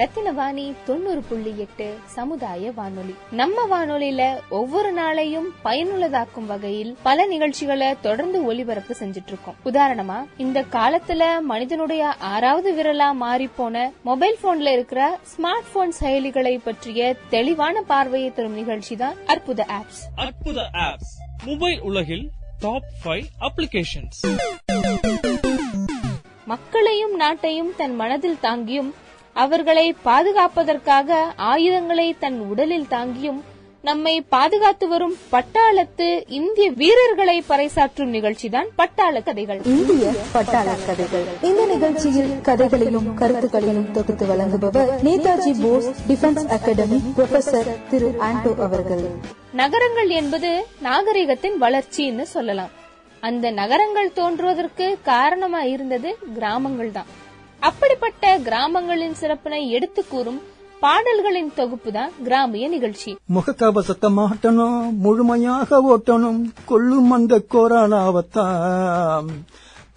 ரத்தினவாணி தொண்ணூறு புள்ளி எட்டு சமுதாய வானொலி. நம்ம வானொலியில ஒவ்வொரு நாளையும் பயனுள்ளதாக்கும் வகையில் பல நிகழ்ச்சிகளை தொடர்ந்து ஒலிபரப்பு செஞ்சுட்டு இருக்கோம் உதாரணமா இந்த காலத்துல மனிதனுடைய ஆறாவது விரலா மாறி போன மொபைல் போன்ல இருக்கிற ஸ்மார்ட் போன் செயலிகளை பற்றிய தெளிவான பார்வையை தரும் நிகழ்ச்சி தான் அற்புத ஆப்ஸ். அற்புத ஆப்ஸ். மொபைல் உலகில் டாப் ஃபைவ் அப்ளிகேஷன்ஸ் மக்களையும் நாட்டையும் தன் மனதில் தாங்கியும் அவர்களை பாதுகாப்பதற்காக ஆயுதங்களை தன் உடலில் தாங்கியும் நம்மை பாதுகாத்து வரும் பட்டாளத்து இந்திய வீரர்களை பறைசாற்றும் நிகழ்ச்சிதான் பட்டாள கதைகள். இந்திய பட்டாள கதைகள். இந்த நிகழ்ச்சியில் கதைகளையும் கருத்துக்களையும் தொகுத்து வழங்குபவர் Netaji Bose defence academy professor Thiru Anto அவர்கள். நகரங்கள் என்பது நாகரிகத்தின் வளர்ச்சின்னு சொல்லலாம். அந்த நகரங்கள் தோன்றுவதற்கு காரணமா இருந்தது கிராமங்கள் தான் அப்படிப்பட்ட கிராமங்களின் சிறப்பினை எடுத்து கூறும் பாடல்களின் தொகுப்பு தான் கிராமிய நிகழ்ச்சி. முகக்கவசத்தை மாட்டணும் முழுமையாக ஓட்டணும் கொல்லும் அந்த கொரோனாவத்தாம்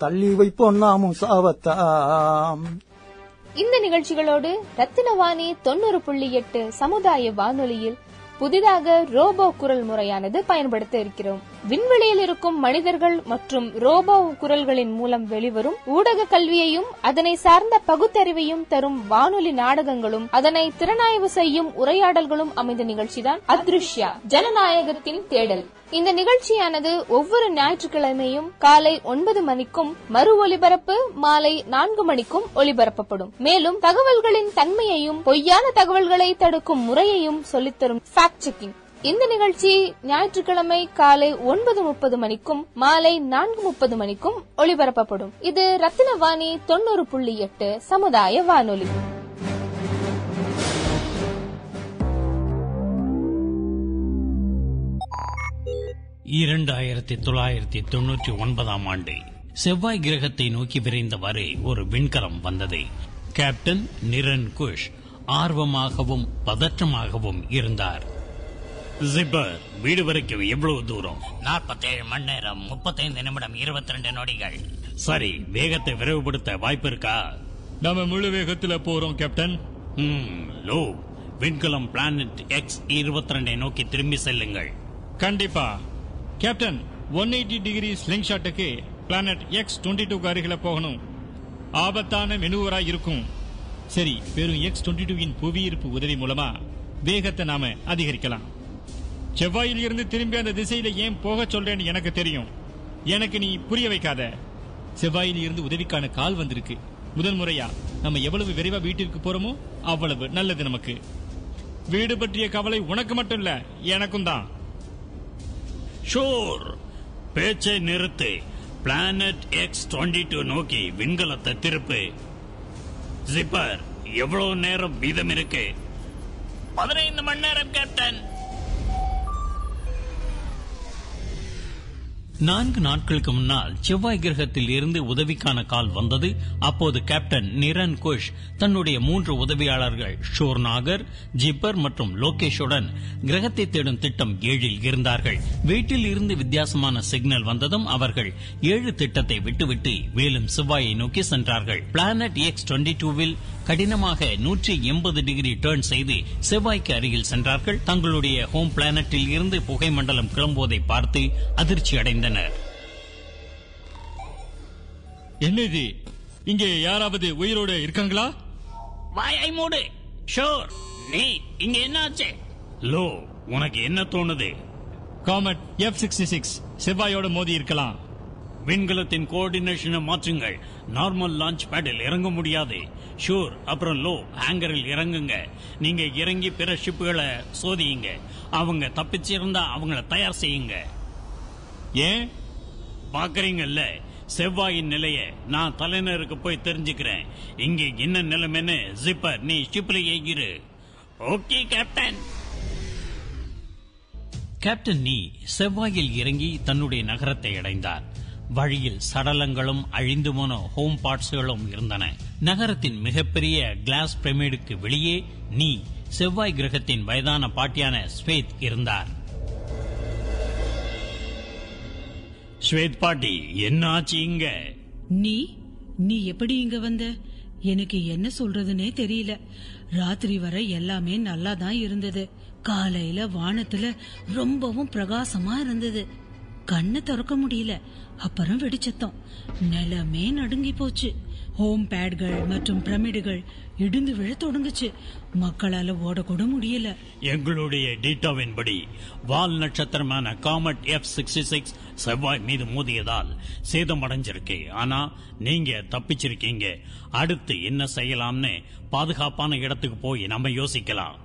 தள்ளி வைப்போம் நாமும் சாவத்தாம். இந்த நிகழ்ச்சிகளோடு ரத்தினவாணி தொண்ணூறு புள்ளி எட்டு சமுதாய வானொலியில் புதிதாக ரோபோ குரல் முறையானது பயன்படுத்த இருக்கிறோம். விண்வெளியில் இருக்கும் மனிதர்கள் மற்றும் ரோபோ குரல்களின் மூலம் வெளிவரும் ஊடக கல்வியையும் அதனை சார்ந்த பகுத்தறிவையும் தரும் வானொலி நாடகங்களும் அதனை திறனாய்வு செய்யும் உரையாடல்களும் அமைந்த நிகழ்ச்சிதான் அத்ருஷ்யா ஜனநாயகத்தின் தேடல். இந்த நிகழ்ச்சியானது ஒவ்வொரு ஞாயிற்றுக்கிழமையும் காலை ஒன்பது மணிக்கும் மறு ஒலிபரப்பு மாலை நான்கு மணிக்கும் ஒலிபரப்பப்படும். மேலும் தகவல்களின் தன்மையையும் பொய்யான தகவல்களை தடுக்கும் முறையையும் சொல்லித்தரும் ஃபேக்ட் செக்கிங் இந்த நிகழ்ச்சி ஞாயிற்றுக்கிழமை காலை ஒன்பது முப்பது மணிக்கும் மாலை நான்கு முப்பது மணிக்கும் ஒளிபரப்பப்படும். இது ரத்தினவாணி தொண்ணூறு புள்ளி எட்டு சமுதாய வானொலி. இரண்டாயிரத்தி தொள்ளாயிரத்தி தொன்னூற்றி ஒன்பதாம் ஆண்டு செவ்வாய் கிரகத்தை நோக்கி விரைந்தவாறு ஒரு விண்கலம் வந்தது. கேப்டன் நிரன் குஷ் ஆர்வமாகவும் பதற்றமாகவும் இருந்தார். ஜிப்பர் வீடு வரைக்கும் எவ்வளவு தூரம்? நாற்பத்தேழு மணி நேரம் முப்பத்தைந்து நிமிடம் இருபத்தி ரெண்டு நொடிகள். சரி வேகத்தை விரைவுபடுத்த வாய்ப்பு இருக்கா நாம முழு வேகத்துல போறோம் கேப்டன். லோ. விண்கலம் பிளானட் எக்ஸ் இருபத்தி ரெண்டை நோக்கி திரும்பி செல்லுங்கள். கண்டிப்பா. Captain one eighty degree sling ஷாட்டுக்கு planet X twenty two அருகில போகணும். ஆபத்தான மெனுவரா இருக்கும். சரி வெறும் எக்ஸ் டுவெண்ட்டி டூவின் புவியீர்ப்பு உதவி மூலமா வேகத்தை நாம அதிகரிக்கலாம். செவ்வாயில் இருந்து திரும்பி அந்த திசையில ஏன் போக சொல்றேன்னு எனக்கு தெரியும். எனக்கு நீ புரிய வைக்காத. செவ்வாயில் இருந்து உதவிக்கான கால் வந்திருக்கு. முதல் முறையா நம்ம எவ்வளவு விரைவா வீட்டிற்கு போறோமோ அவ்வளவு நல்லது நமக்கு. வீடு பற்றிய கவலை உனக்கு மட்டும் இல்ல எனக்கும் தான். ஷோர். பேச்சை நிறுத்து. பிளானட் எக்ஸ் டுவெண்ட்டி டூ நோக்கி விண்கலத்தை திருப்பு. ஜிப்பர் எவ்வளவு நேரம் மீதம் இருக்கு? பதினைந்து மணி நேரம் கேப்டன் நான்கு நாட்களுக்கு முன்னால் செவ்வாய் கிரகத்தில் இருந்து உதவிக்கான கால் வந்தது. அப்போது கேப்டன் நிரன் குஷ் தன்னுடைய மூன்று உதவியாளர்கள் ஷோர்நாகர் ஜிப்பர் மற்றும் லோகேஷுடன் கிரகத்தை தேடும் திட்டம் ஏழில் இருந்தார்கள். வீட்டில் இருந்து வித்தியாசமான சிக்னல் வந்ததும் அவர்கள் ஏழு திட்டத்தை விட்டுவிட்டு மேலும் செவ்வாயை நோக்கி சென்றார்கள். பிளானட் எக்ஸ் டுவெண்ட்டி டூவில் கடினமாக நூற்றி எண்பது டிகிரி டேர்ன் செய்து செவ்வாய்க்கு அருகில் சென்றார்கள். தங்களுடைய ஹோம் பிளானட்டில் இருந்து புகை மண்டலம் கிளம்புவதை பார்த்து அதிர்ச்சி அடைந்தனர். என்ன இது இங்கே யாராவது உயிரோடு இருக்காங்களா? வாயை மூடு. ஷோர். நீ இங்க என்னாச்சு லோ உனக்கு என்ன தோணுது? காமெட் எஃப் சிக்ஸ்டி சிக்ஸ் செவ்வாயோட மோதி இருக்கலாம். விண்கலத்தின் கோஆர்டினேஷனை மாற்றுங்கள். நார்மல் லான்ச் பேடில் இறங்க முடியாது. ஷூர் அப்புறம் லோ ஹேங்கரில் இறங்குங்க. நீங்க இறங்கி பிற ஷிப்புகளை சோதியுங்க. அவங்க தப்பிச்சிருந்தா அவங்கள தயார் செய்யுங்க. ஏன்? பாக்குறீங்கல்ல? செவ்வாயின் நிலைய நான் தலைநருக்கு போய் தெரிஞ்சுக்கிறேன். இங்க என்ன நிலைமைன்னு ஜிப்பர் நீ ஷிப்ல ஏகிரு. ஓகே கேப்டன் கேப்டன் நீ செவ்வாயில் இறங்கி தன்னுடைய நகரத்தை அடைந்தார். வழியில் சடலங்களும் அழிந்து போன ஹோம் பார்ட்ஸ்களும் இருந்தன. நகரத்தின் மிகப்பெரிய கிளாஸ் பிரமிடுக்கு வெளியே நீ செவ்வாய் கிரகத்தின் வயதான பாட்டியான ஸ்வேத் இருந்தார். ஸ்வேத் பாட்டி என்ன ஆச்சு இங்க? நீ நீ எப்படி இங்க வந்த? எனக்கு என்ன சொல்றதுன்னே தெரியல. ராத்திரி வரை எல்லாமே நல்லா தான் இருந்தது. காலையில வானத்துல ரொம்பவும் பிரகாசமா இருந்தது. கண்ணை திறக்க முடியல. அப்புறம் வெடிச்சத்தம். நிலமே நடுங்கி போச்சு. ஹோம் பேட்கள் மற்றும் பிரமிடுகள் இடிந்து விழ தொடங்குச்சு. மக்களால ஓடக்கூட முடியல. எங்களுடைய டேட்டாவின்படி வால் நட்சத்திரமான காமட் எஃப் சிக்ஸ்டி சிக்ஸ் செவ்வாய் மீது மோதியதால் சேதமடைஞ்சிருக்கு. ஆனா நீங்க தப்பிச்சிருக்கீங்க. அடுத்து என்ன செய்யலாம்னு பாதுகாப்பான இடத்துக்கு போய் நம்ம யோசிக்கலாம்.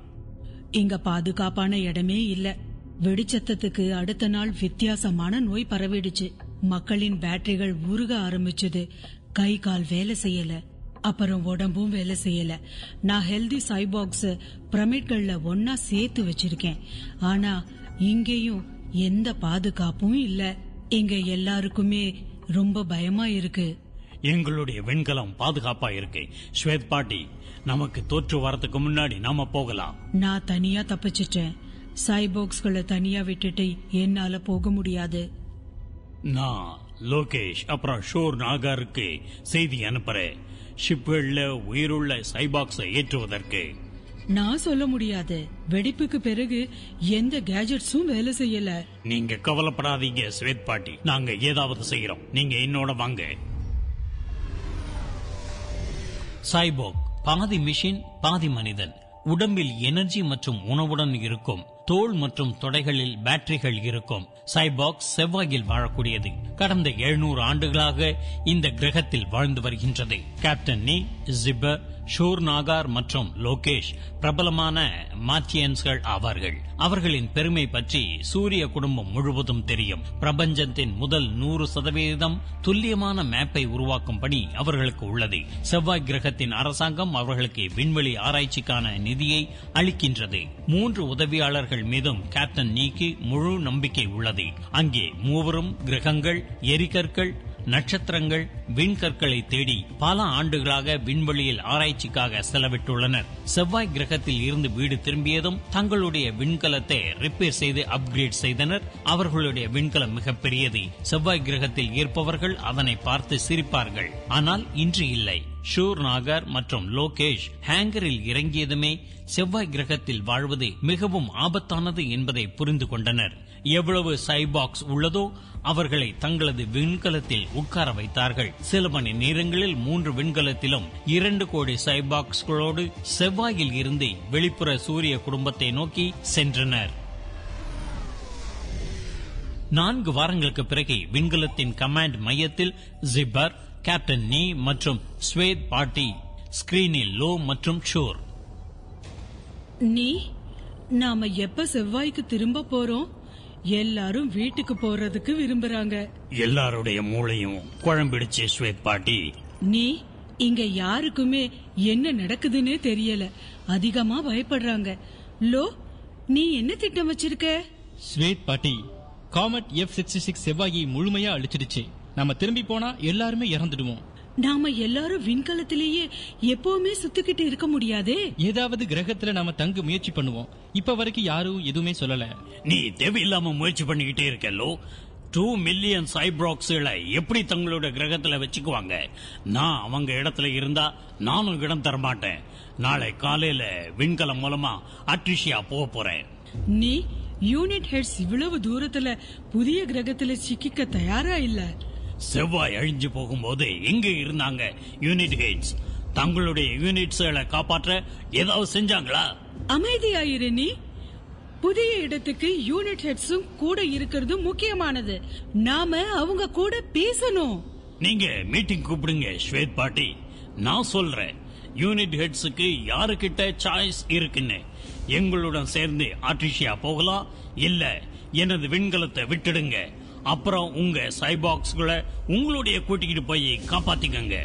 இங்க பாதுகாப்பான இடமே இல்ல. வெடிச்சத்தத்துக்கு அடுத்த நாள் வித்தியாசமான நோய் பரவிடுச்சு. மக்களின் பேட்டரிகள் உருக ஆரம்பிச்சது. கை கால் வேலை செய்யல. அப்புறம் உடம்பும் வேலை செய்யல. நான் ஹெல்தி சைபாக்ஸ் பிரமிட்கள்ல ஒன்னா சேர்த்து வச்சிருக்கேன். ஆனா இங்கேயும் எந்த பாதுகாப்பும் இல்ல. இங்க எல்லாருக்குமே ரொம்ப பயமா இருக்கு. எங்களுடைய விண்கலம் பாதுகாப்பா இருக்கு. ஸ்வேத் பாட்டி நமக்கு தோற்று வரதுக்கு முன்னாடி நாம போகலாம். நான் தனியா தப்பிச்சிட்டேன். சைபாக்ஸ்களை தனியா விட்டுட்டு என்னால போக முடியாது. நான் லோகேஷ் அப்புறம் ஷோர் நாகாருக்கு செய்தி அனுப்புறேன். ஷிப்கள்ல உயிருள்ள சைபாக்ஸை ஏற்றுவதற்கு. நான் சொல்ல முடியாது. வெடிப்புக்கு பிறகு எந்த கேஜெட்ஸும் வேலை செய்யல. நீங்க கவலைப்படாதீங்க ஸ்வேத் பாட்டி. நாங்க ஏதாவது செய்யறோம் நீங்க என்னோட வாங்க. சைபோக் பாதி மிஷின் பாதி மனிதன். உடம்பில் எனர்ஜி மற்றும் உணவுடன் இருக்கும். தோல் மற்றும் தொடைகளில் பேட்டரிகள் இருக்கும். சைபாக்ஸ் செவ்வாயில் வாழக்கூடியது. கடந்த எழுநூறு ஆண்டுகளாக இந்த கிரகத்தில் வாழ்ந்து வருகின்றது. கேப்டன் நீ ஜிபர் ஷூர் நாகார் மற்றும் லோகேஷ் பிரபலமான மாத்தியன்ஸ்கள் ஆவார்கள். அவர்களின் பெருமை பற்றி சூரிய குடும்பம் முழுவதும் தெரியும். பிரபஞ்சத்தின் முதல் நூறு சதவீதம் துல்லியமான மேப்பை உருவாக்கும் பணி அவர்களுக்கு உள்ளது. செவ்வாய் கிரகத்தின் அரசாங்கம் அவர்களுக்கு விண்வெளி ஆராய்ச்சிக்கான நிதியை அளிக்கின்றது. மூன்று உதவியாளர்கள் மீதும் கேப்டன் நீக்கு முழு நம்பிக்கை உள்ளது. அங்கே மூவரும் கிரகங்கள் எரிகற்கள் நட்சத்திரங்கள் விண்கற்களை தேடி பல ஆண்டுகளாக விண்வெளியில் ஆராய்ச்சிக்காக செலவிட்டுள்ளனர். செவ்வாய் கிரகத்தில் இருந்து வீடு திரும்பியதும் தங்களுடைய விண்கலத்தை ரிப்பேர் செய்து அப்கிரேட் செய்தனர். அவர்களுடைய விண்கலம் மிகப்பெரியது செவ்வாய் கிரகத்தில் இருப்பவர்கள் அதனை பார்த்து சிரிப்பார்கள். ஆனால் இன்று இல்லை. ஷூர் நாகர் மற்றும் லோகேஷ் ஹேங்கரில் இறங்கியதுமே செவ்வாய் கிரகத்தில் வாழ்வது மிகவும் ஆபத்தானது என்பதை புரிந்து கொண்டனர். எவ்வளவு சைபாக்ஸ் உள்ளதோ அவர்களை தங்களது விண்கலத்தில் உட்கார வைத்தார்கள். சில மணி நேரங்களில் மூன்று விண்கலத்திலும் இரண்டு கோடி சைபாக்ஸ்களோடு செவ்வாயில் இருந்து வெளிப்புற சூரிய குடும்பத்தை நோக்கி சென்றனர். நான்கு வாரங்களுக்கு பிறகு விண்கலத்தின் கமாண்ட் மையத்தில் ஜிப்பர் கேப்டன் நீ மற்றும் ஸ்வேத் பாட்டி ஸ்கிரீனில் லோ மற்றும் ஷோர் நீ நாம எப்ப செவ்வாய்க்கு திரும்ப போறோம்? எல்லாரும் வீட்டுக்கு போறதுக்கு விரும்புறாங்க. எல்லாருடைய மூளையும் குழம்பிடுச்சு ஸ்வேத் பாட்டி. நீ இங்க யாருக்குமே என்ன நடக்குதுன்னே தெரியல. அதிகமா பயப்படுறாங்க. லோ நீ என்ன திட்டம் வச்சிருக்க? ஸ்வேட் பாட்டி காமெட் எஃப் சிக்ஸ்டி சிக்ஸ் செவ்வாயை முழுமையா அழிச்சிடுச்சு. நம்ம திரும்பி போனா எல்லாருமே இறந்துடுவோம். நாம எல்லாரும் விண்கலத்திலேயே எப்பவுமே சுத்திக்கிட்டு இருக்க முடியாதே? ஏதாவது கிரகத்துல நாம தங்க முயற்சி பண்ணுவோம். இப்ப வரைக்கும் யாரும் எதுவுமே சொல்லல. நீ தேவையில்லாம முயற்சி பண்ணிக்கிட்டே இருக்கல்லோ டூ மில்லியன் சைப்ராக்ஸ்களை எப்படி தங்களோட கிரகத்துல வச்சுக்குவாங்க? நான் அவங்க இடத்துல இருந்தா நானும் இடம் தர மாட்டேன் நாளை காலையில விண்கலம் மூலமா அட்ரிஷியா போக போறேன். நீ யூனிட் ஹெட்ஸ் இவ்வளவு தூரத்துல புதிய கிரகத்துல சிக்கிக்க தயாரா இல்ல? செவ்வாய் அழிஞ்சு போகும்போது எங்க இருந்தாங்க யூனிட் ஹெட்ஸ்? தங்களுடைய யூனிட்ஸ்களை காப்பாற்ற ஏதாவது செஞ்சாங்களா? அமைதியாயிரு நீ. புதிய இடத்துக்கு யூனிட் ஹெட்ஸும் கூட இருக்கிறது முக்கியமானது. நாம அவங்க கூட பேசணும். நீங்க மீட்டிங் கூப்பிடுங்க ஸ்வேத் பாட்டி. நான் சொல்றேன் யூனிட் ஹெட்ஸுக்கு யாருக்கிட்ட சாய்ஸ் இருக்குன்னு? எங்களுடன் சேர்ந்து ஆட்ரிஷியா போகலாம் இல்ல எனது விண்கலத்தை விட்டுடுங்க. அப்புறம் உங்க சைபாக்ஸ்களை உங்களுடைய கூட்டிக்கிட்டு போய் காப்பாத்திக்கங்க.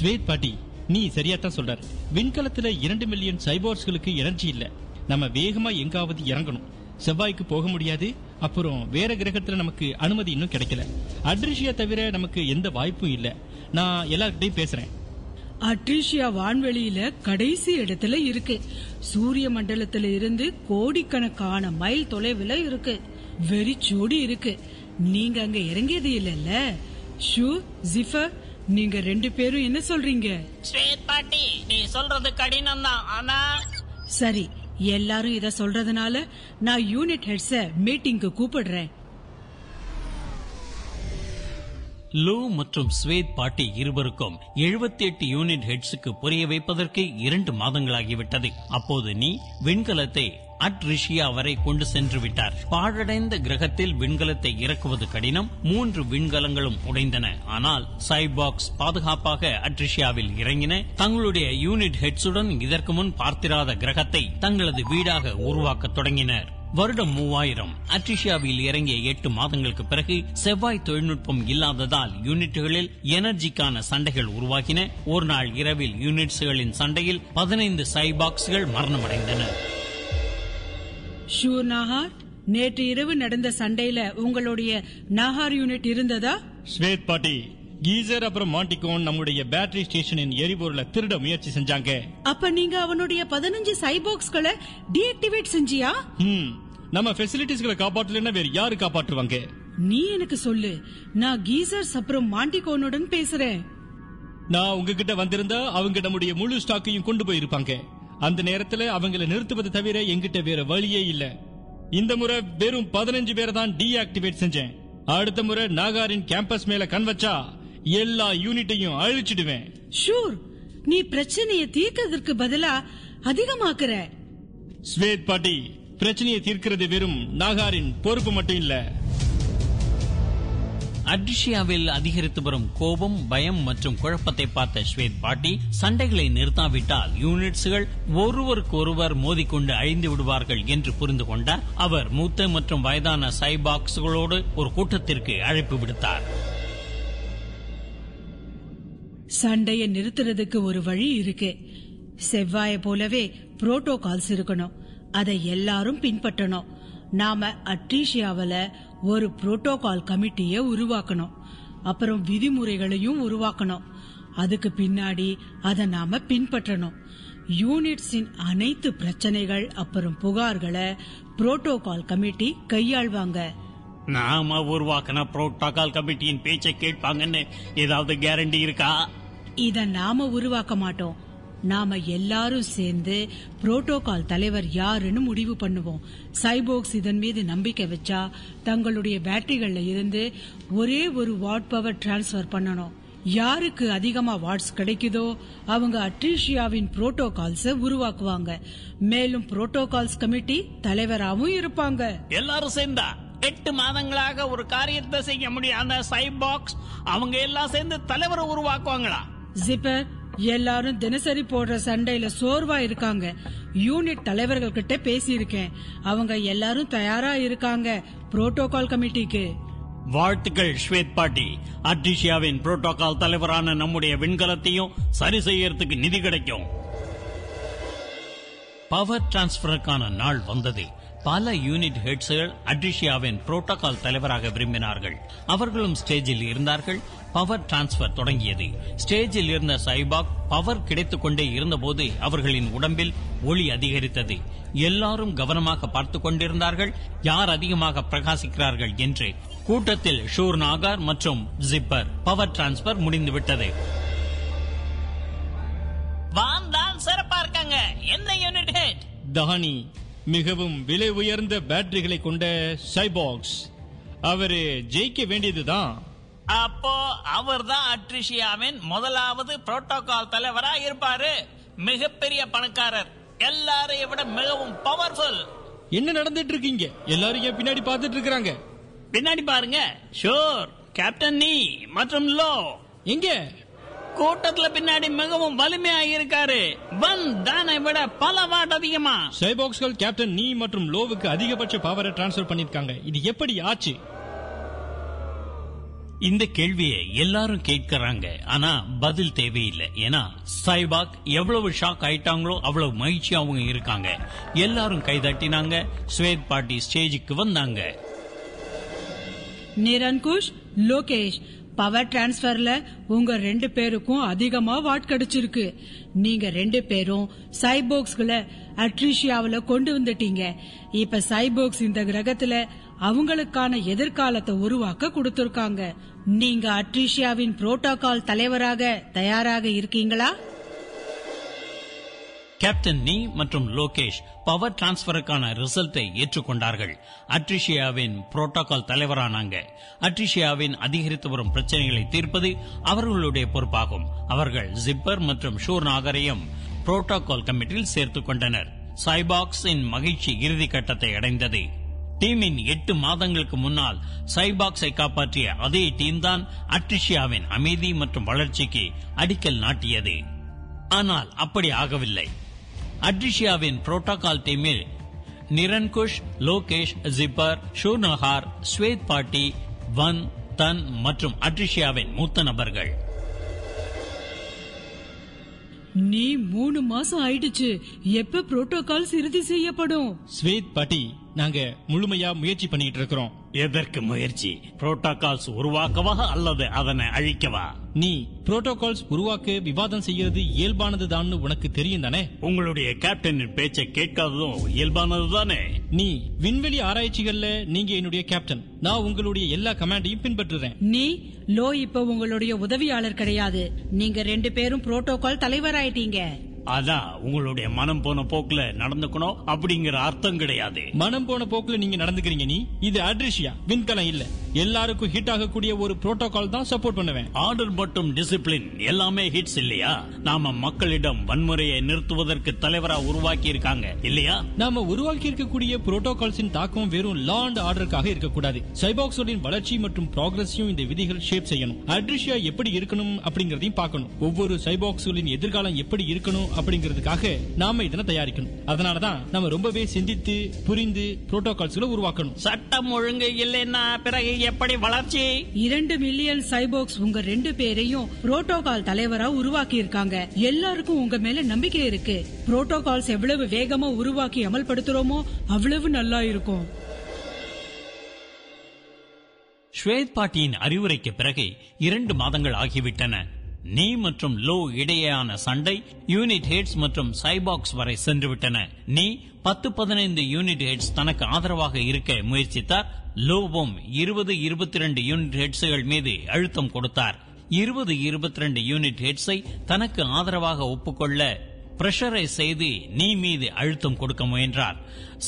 ஸ்வேத் பாட்டி நீ சரியா தான் சொல்றாரு. விண்கலத்துல இரண்டு மில்லியன் சைபோர்ஸ்களுக்கு எனர்ஜி இல்ல. நம்ம வேகமா எங்காவது இறங்கணும். செவ்வாய்க்கு போக முடியாது. அப்புறம் வேற கிரகத்துல நமக்கு அனுமதி இன்னும் கிடைக்கல. அட்ரிஷியா தவிர நமக்கு எந்த வாய்ப்பும் இல்ல. நான் எல்லார்கிட்டையும் பேசுறேன். அட்ரிஷியா வான்வெளியில கடைசி இடத்துல இருக்கு. சூரிய மண்டலத்துல இருந்து கோடிக்கணக்கான மைல் தொலைவுல இருக்கு. வெறிச்சோடி இருக்கு. நீங்க அங்க இறங்கியது இல்லல்ல. ஷூ ஜிஃபர் நீங்க ரெண்டு பேரும் என்ன சொல்றீங்க? ஸ்வேத் பாட்டி நீ சொல்றது கடினம் தான் ஆனா சரி எல்லாரும் இத சொல்றதுனால நான் யூனிட் ஹெட்ஸ மீட்டிங்க்கு கூப்பிடுறேன். லூ மற்றும் ஸ்வேத் பாட்டி இருவருக்கும் 78 யூனிட் ஹெட்ஸுக்கு புரிய வைப்பதற்கு இரண்டு மாதங்களாகிவிட்டது. அப்போது நீ விண்கலத்தை அட்ரிஷியா வரை கொண்டு சென்று விட்டார். பாழடைந்த கிரகத்தில் விண்கலத்தை இறக்குவது கடினம். மூன்று விண்கலங்களும் உடைந்தன. ஆனால் சைபாக்ஸ் பாதுகாப்பாக அட்ரிஷியாவில் இறங்கின. தங்களுடைய யூனிட் ஹெட்ஸுடன் இதற்கு முன் பார்த்திராத கிரகத்தை தங்களது வீடாக உருவாக்க தொடங்கினர். வருடம் மூவாயிரம். அட்ரிஷியாவில் இறங்கிய எட்டு மாதங்களுக்கு பிறகு செவ்வாய் தொழில்நுட்பம் இல்லாததால் யூனிட்டுகளில் எனர்ஜிக்கான சண்டைகள் உருவாகின. ஒரு நாள் இரவில் யூனிட்ஸ்களின் சண்டையில் பதினைந்து சைபாக்ஸ்கள் மரணமடைந்தன. ஷூர் நாகார் நேற்று இரவு நடந்த சண்டையில உங்களுடைய நாகார் யூனிட் இருந்ததா? ஸ்வேத் பாட்டி கீசர் அப்புறம் மாண்டிகோன் நம்முடைய பேட்டரி ஸ்டேஷனின் எரிபொருளை திருட முயற்சி செஞ்சாங்க. அப்ப நீங்க அவனுடைய பதினஞ்சு சைபாக்ஸ்களை டீஆக்டிவேட் செஞ்சியா? ஹம், நம்ம ஃபெசிலிட்டிஸ்களை காப்பாற்றலன்னா வேற யாரு காப்பாற்றுவாங்க? நீ எனக்கு சொல்லு நான் கீசர்ஸ் அப்புறம் மாண்டிகோனுடன் பேசுறேன். நான் உங்ககிட்ட வந்திருந்தா அவங்க நம்முடைய முழு ஸ்டாக்கையும் கொண்டு போயிருப்பாங்க. அந்த நேரத்துல அவங்கள நிறுத்துவது தவிர எங்கிட்ட வேற வழியே இல்ல. இந்த முறை வெறும் பதினஞ்சு பேரை தான் டீஆக்டிவேட் செஞ்சேன். அடுத்த முறை நாகாரின் கேம்பஸ் மேல கண் வச்சா எல்லா யூனிட்டையும் அழிச்சிடுவேன். ஷூர்! நீ பிரச்சனையை தீர்க்கறதுக்கு பதிலா அதிகமாக்குற. ஸ்வேத் பாட்டி பிரச்சனையை தீர்க்கிறது வெறும் நாகாரின் பொறுப்பு மட்டும் இல்ல. அட்ரிஷியாவில் அதிகரித்து வரும் கோபம் பயம் மற்றும் குழப்பத்தை பார்த்த ஸ்வேத் பாட்டி சண்டைகளை நிறுத்தாவிட்டால் யூனிட்ஸ்கள் ஒருவருக்கொருவர் மோதிக்கொண்டு அழிந்து விடுவார்கள் என்று புரிந்து கொண்டார். அவர் மூத்த மற்றும் வயதான சைபாக்ஸ்களோடு ஒரு கூட்டத்திற்கு அழைப்பு விடுத்தார். சண்டையை நிறுத்துறதுக்கு ஒரு வழி இருக்கு. செவ்வாய போலவே புரோட்டோகால்ஸ் இருக்கணும். அதை எல்லாரும் பின்பற்றணும். நாம அட்ரீஷியாவில ஒரு புரோட்டோகால் கமிட்டிய உருவாக்கணும். அப்புறம் விதிமுறைகளையும் உருவாக்கணும். அதுக்கு பின்னாடி அதை நாம பின்பற்றணும். யூனிட்ஸின் அனைத்து பிரச்சனைகள் அப்புறம் புகார்களை புரோட்டோகால் கமிட்டி கையாள்வாங்க. நாம உருவாக்கின புரோட்டோகால் கமிட்டியின் பேச்சை கேட்பாங்கன்னு ஏதாவது கேரண்டி இருக்கா? இத நாம உருவாக்க மாட்டோம். நாம எல்லாரும் சேர்ந்து புரோட்டோகால் தலைவர் யாருன்னு முடிவு பண்ணுவோம். சைபோக்ஸ் இதன் மீது நம்பிக்கை வச்சா தங்களுடைய பேட்டரிகள்ல இருந்து ஒரே ஒரு வாட் பவர் டிரான்ஸ்பர் பண்ணணும். யாருக்கு அதிகமா வாட்ஸ் கிடைக்குதோ அவங்க அட்ரீஷியாவின் புரோட்டோகால்ஸ உருவாக்குவாங்க. மேலும் புரோட்டோகால்ஸ் கமிட்டி தலைவராகவும் இருப்பாங்க. எல்லாரும் சேர்ந்தா எட்டு மாதங்களாக ஒரு காரியத்தை செய்ய முடியாத சைபாக்ஸ் அவங்க எல்லாம் சேர்ந்து தலைவரை உருவாக்குவாங்களா? ஜிப்பர் எல்லாரும் தினசரி போடுற சண்டையில சோர்வா இருக்காங்க. யூனிட் தலைவர்கள் கிட்ட பேசியிருக்கேன். அவங்க எல்லாரும் தயாரா இருக்காங்க. புரோட்டோகால் கமிட்டிக்கு. வாழ்த்துக்கள் ஸ்வேத் பாட்டி. அட்ரிஷியாவின் புரோட்டோகால் தலைவரான நம்முடைய விண்கலத்தையும் சரி செய்யறதுக்கு நிதி கிடைக்கும். பவர் டிரான்ஸ்பருக்கான நாள் வந்தது. பல யூனிட் ஹெட்ஸ்கள் அட்ரிஷியாவின் புரோட்டோகால் தலைவராக விரும்பினார்கள். அவர்களும் ஸ்டேஜில் இருந்தார்கள். பவர் டிரான்ஸ்பர் தொடங்கியது. ஸ்டேஜில் இருந்த சைபாக் பவர் கிடைத்துக் கொண்டே இருந்தபோது அவர்களின் உடம்பில் ஒளி அதிகரித்தது. எல்லாரும் கவனமாக பார்த்துக் கொண்டிருந்தார்கள். யார் அதிகமாக பிரகாசிக்கிறார்கள் என்று. கூட்டத்தில் ஷூர் நாகார் மற்றும் ஜிப்பர். பவர் டிரான்ஸ்பர் முடிந்துவிட்டது. வான் தான் சிறப்பா இருக்காங்க. என்ன யூனிட் ஹெட்? தஹானி. மிகவும் விலை உயர்ந்த பேட்டரிகளை கொண்ட சைபாக்ஸ் அவரு ஜெயிக்க வேண்டியதுதான். அப்போ அவர்தான் அட்ரிஷியாவின் முதலாவது புரோட்டோகால் தலைவரா இருப்பாரு. மிகப்பெரிய பணக்காரர். எல்லாரையும் விட மிகவும் பவர்ஃபுல் என்ன நடந்துட்டு இருக்கீங்க எல்லாரும் பின்னாடி பார்த்துட்டு இருக்காங்க பின்னாடி பாருங்க. ஷோர் கேப்டன் நீ மற்றும் லோ எங்க? கூட்டத்துல பின்னாடி மிகவும் வலிமையா இருக்காரு. வன் தானை விட பல வாட் அதிகமா. சைபாக்ஸ்கள் கேப்டன் நீ மற்றும் லோவுக்கு அதிகபட்ச பவரை டிரான்ஸ்ஃபர் பண்ணிருக்காங்க இது எப்படி ஆச்சு? இந்த கேள்வியை எல்லாரும் கேட்கறாங்க. ஆனா பதில் தேவையில்லை. ஏன்னா சைபாக் எவ்வளவு ஷாக் ஆயிட்டாங்களோ அவ்வளவு மகிழ்ச்சியாவும் இருக்காங்க. எல்லாரும் கைதட்டினாங்க. ஸ்வேத் பாட்டி ஸ்டேஜுக்கு வந்தாங்க. நிரன்குஷ் லோகேஷ் பவர் டிரான்ஸ்பர்ல உங்க ரெண்டு பேருக்கும் அதிகமா வாட் கிடைச்சிருக்கு. நீங்க ரெண்டு பேரும் சைபோக்ஸ்களை அட்ரிஷியாவில கொண்டு வந்துட்டீங்க. இப்ப சைபோக்ஸ் இந்த கிரகத்துல அவங்களுக்கான எதிர்காலத்தை உருவாக்க கொடுத்திருக்காங்க. நீங்க அட்ரிஷியாவின் புரோட்டோகால் தலைவராக தயாராக இருக்கீங்களா? கேப்டன் நீ மற்றும் லோகேஷ் பவர் டிரான்ஸ்பருக்கான ரிசல்ட்டை ஏற்றுக்கொண்டார்கள். அட்ரிஷியாவின் புரோட்டோகால் தலைவரானாங்க. அட்ரிஷியாவின் அதிகரித்து வரும் பிரச்சனைகளை தீர்ப்பது அவர்களுடைய பொறுப்பாகும். அவர்கள் ஜிப்பர் மற்றும் ஷூர் நாகரையும் புரோட்டோகால் கமிட்டியில் சேர்த்துக் கொண்டனர். சைபாக்ஸின் மகிழ்ச்சி இறுதி கட்டத்தை அடைந்தது. டீமின் எட்டு மாதங்களுக்கு முன்னால் சைபாக்ஸை காப்பாற்றிய அதே டீம் தான் அட்ரிஷியாவின் அமைதி மற்றும் வளர்ச்சிக்கு அடிக்கல் நாட்டியது. ஆனால் அப்படி ஆகவில்லை. அட்ரிஷியாவின் புரோட்டோகால் டீமில் நிரன்குஷ் லோகேஷ் ஜிப்பர் ஷூர்னஹார் ஸ்வேத் பாட்டி வன் தன் மற்றும் அட்ரிஷியாவின் மூத்த நபர்கள். நீ மூணு மாசம் ஆயிடுச்சு. எப்ப புரோட்டோகால்ஸ் இறுதி செய்யப்படும்? ஸ்வேத் பாட்டி நாங்க முழுமையா முயற்சி பண்ணிட்டு இருக்கிறோம். எதற்கு முயற்சி? புரோட்டோகால்ஸ் உருவாக்கவா அல்லது அதனை அழிக்கவா? நீ புரோட்டோகால்ஸ் உருவாக்க விவாதம் செய்யறது இயல்பானதுதான்னு உனக்கு தெரியும் தானே? உங்களுடைய கேப்டனின் பேச்சை கேட்காததும் இயல்பானதுதானே? நீ விண்வெளி ஆராய்ச்சிகள்ல நீங்க என்னுடைய கேப்டன் நான் உங்களுடைய எல்லா கமாண்டையும் பின்பற்றுறேன். நீ லோ இப்ப உங்களுடைய உதவியாளர் கிடையாது. நீங்க ரெண்டு பேரும் புரோட்டோகால் தலைவராயிட்டீங்க. அதான் உங்களுடைய மனம் போன போக்குல நடந்துக்கணும் அப்படிங்கிற அர்த்தம் கிடையாது. மனம் போன போக்குல நீங்க நடந்துக்கிறீங்க நீ. இது அட்ரிஷியா? விண்கலம் இல்ல. எல்லாருக்கும் ஹிட் ஆகக்கூடிய ஒரு புரோட்டோகால் தான் சப்போர்ட் பண்ணுவேன். ஆர்டர் மற்றும் டிசிப்ளின் எல்லாமே ஹிட்ஸ் இல்லையா? நாம மக்களிடம் வன்முறையை நிறுத்துவதற்கு தலைவரா உருவாக்கி இருக்காங்க இல்லையா? நாம உருவாக்கி இருக்கக்கூடிய புரோட்டோகால்ஸின் தாக்கம் வெறும் லா அண்ட் ஆர்டருக்காக இருக்கக்கூடாது. சைபாக்ஸோடின் வளர்ச்சி மற்றும் ப்ராக்ரஸையும் இந்த விதிகள் ஷேப் செய்யணும். அட்ரிஷியா எப்படி இருக்கணும் அப்படிங்கறதையும் பார்க்கணும். ஒவ்வொரு சைபாக்ஸ்களின் எதிர்காலம் எப்படி இருக்கணும் அப்படிங்கிறதுக்காக நாம இதனை தயாரிக்கணும். அதனாலதான் நாம ரொம்பவே சிந்தித்து புரிந்து புரோட்டோகால்ஸ்களை உருவாக்கணும். சட்டம் ஒழுங்கு இல்லைன்னா பிறகு எப்படி வளர்ச்சி? இரண்டு மில்லியன் சைபோக்ஸ் உங்க ரெண்டு பேரையும் புரோட்டோகால் தலைவரா உருவாக்கி இருக்காங்க எல்லாருக்கும் உங்க மேல நம்பிக்கை இருக்கு. புரோட்டோகால்ஸ் எவ்வளவு வேகமா உருவாக்கி அமல்படுத்துறோமோ அவ்வளவு நல்லா இருக்கும். ஸ்வேத் பாட்டியின் அறிவுரைக்கு பிறகு இரண்டு மாதங்கள் ஆகிவிட்டன. நீ மற்றும் லோ இடையேயான சண்டை யூனிட் ஹெட்ஸ் மற்றும் சைபாக்ஸ் வரை சென்றுவிட்டன. நீ பத்து பதினைந்து யூனிட் ஹெட்ஸ் தனக்கு ஆதரவாக இருக்க முயற்சித்தார். லோவும் இருபது இருபத்தி ரெண்டு யூனிட் ஹெட்ஸ்கள் மீது அழுத்தம் கொடுத்தார். இருபது இருபத்தி ரெண்டு யூனிட் ஹெட்ஸை தனக்கு ஆதரவாக ஒப்புக்கொள்ள பிரஷரை செய்து நீ மீது அழுத்தம் கொடுக்க முயன்றார்.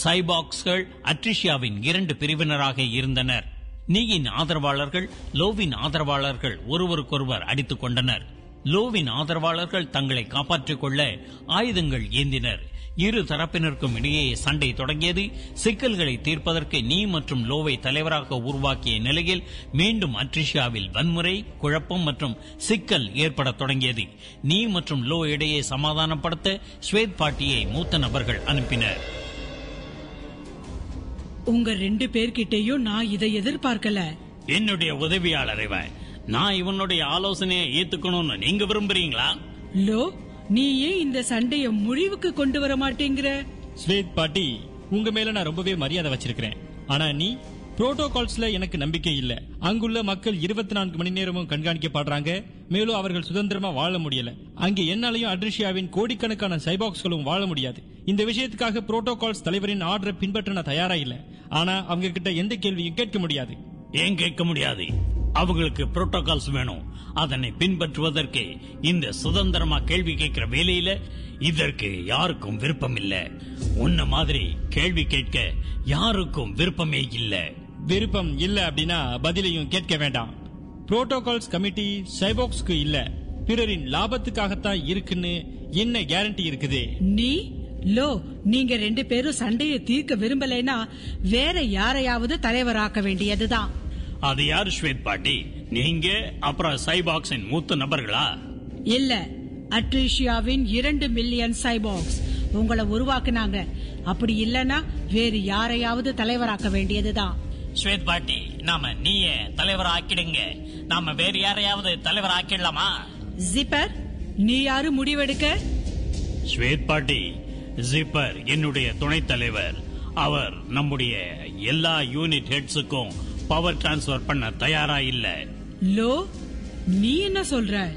சைபாக்ஸ்கள் அட்ரிஷியாவின் இரண்டு பிரிவினராக இருந்தனர். நீயின் ஆதரவாளர்கள் லோவின் ஆதரவாளர்கள் ஒருவருக்கொருவர் அடித்துக் கொண்டனர். லோவின் ஆதரவாளர்கள் தங்களை காப்பாற்றிக் கொள்ள ஆயுதங்கள் ஏந்தினர். இரு தரப்பினருக்கும் இடையே சண்டை தொடங்கியது. சிக்கல்களை தீர்ப்பதற்கு நீ மற்றும் லோவை தலைவராக உருவாக்கிய நிலையில் மீண்டும் அட்ரிஷியாவில் வன்முறை குழப்பம் மற்றும் சிக்கல் ஏற்படத் தொடங்கியது. நீ மற்றும் லோ இடையே சமாதானப்படுத்த ஸ்வேத் பாட்டியை மூத்த நபர்கள் அனுப்பினர். உங்க ரெண்டு பேர்கிட்டயும் நான் இதை எதிர்பார்க்கல. என்னுடைய உதவியாளர் இவன். நான் இவனுடைய ஆலோசனையை ஏத்துக்கணும்னு நீங்க விரும்புறீங்களா? லோ நீ ஏன் இந்த சண்டைய முடிவுக்கு கொண்டு வர மாட்டேங்கிற. ஸ்வேத் பாட்டி உங்க மேல நான் ரொம்பவே மரியாதை வச்சிருக்கிறேன். ஆனா நீ புரோட்டோகால்ஸ்ல எனக்கு நம்பிக்கை இல்ல. அங்குள்ள மக்கள் இருபத்தி நான்கு மணி நேரமும் கண்காணிக்கப்படுறாங்க. மேலும் அவர்கள் சுதந்திரமா வாழ முடியல. அங்கே என்னாலையும் அட்ரிஷியாவின் கோடிக்கணக்கான சைபாக்ஸ்களும் வாழ முடியாது. இந்த விஷயத்துக்காக புரோட்டோகால்ஸ் தலைவரின் ஆர்டரை பின்பற்ற நான் தயாரா இல்ல. ஆனா அவங்க கிட்ட எந்த கேள்வியும் கேட்க முடியாது. ஏன் கேட்க முடியாது? அவங்களுக்கு புரோட்டோகால்ஸ் வேணும். அதனை பின்பற்றுவதற்கு இந்த சுதந்திரமா கேள்வி கேட்கிற வேலையில இதற்கு யாருக்கும் விருப்பம் இல்ல உன்ன மாதிரி கேள்வி கேட்க யாருக்கும் விருப்பமே இல்ல. விருப்பம் இல்ல அப்படின்னா பதிலையும் கேட்க வேண்டாம். புரோட்டோகால்ஸ் கமிட்டி சைபாக்ஸ்க்கு இல்ல. பிறரின் லாபத்துக்காகத்தான் இருக்குன்னு என்ன கேரண்டி இருக்குது? நீ லோ நீங்க ரெண்டு பேரும் சண்டையை தீர்க்க விரும்பலைன்னா வேற யாரையாவது தலைவராக்க வேண்டியதுதான். அது யாரு ஸ்வேத் பாட்டி? நீங்க அப்புறம் சைபாக்ஸின் மூத்த நபர்களா? இல்ல அட்ரிஷியாவின் இரண்டு மில்லியன் சைபாக்ஸ் உங்களை உருவாக்குனாங்க. அப்படி இல்லனா வேறு யாரையாவது தலைவராக்க வேண்டியதுதான். ஸ்வேத் பாட்டி நாம நீயே தலைவர் ஆக்கிடுங்க நாம வேற யாரையாவது தலைவர் ஆக்கிடலாமா ஜிப்பர் நீ யாரு முடிவெடுக்க? ஸ்வேத் பாட்டி ஜிப்பர் என்னுடைய துணைத் தலைவர். அவர் நம்முடைய எல்லா யூனிட் ஹெட்ஸுக்கும் பவர் டிரான்ஸ்பர் பண்ண தயாரா இல்ல. லோ நீ என்ன சொல்ற?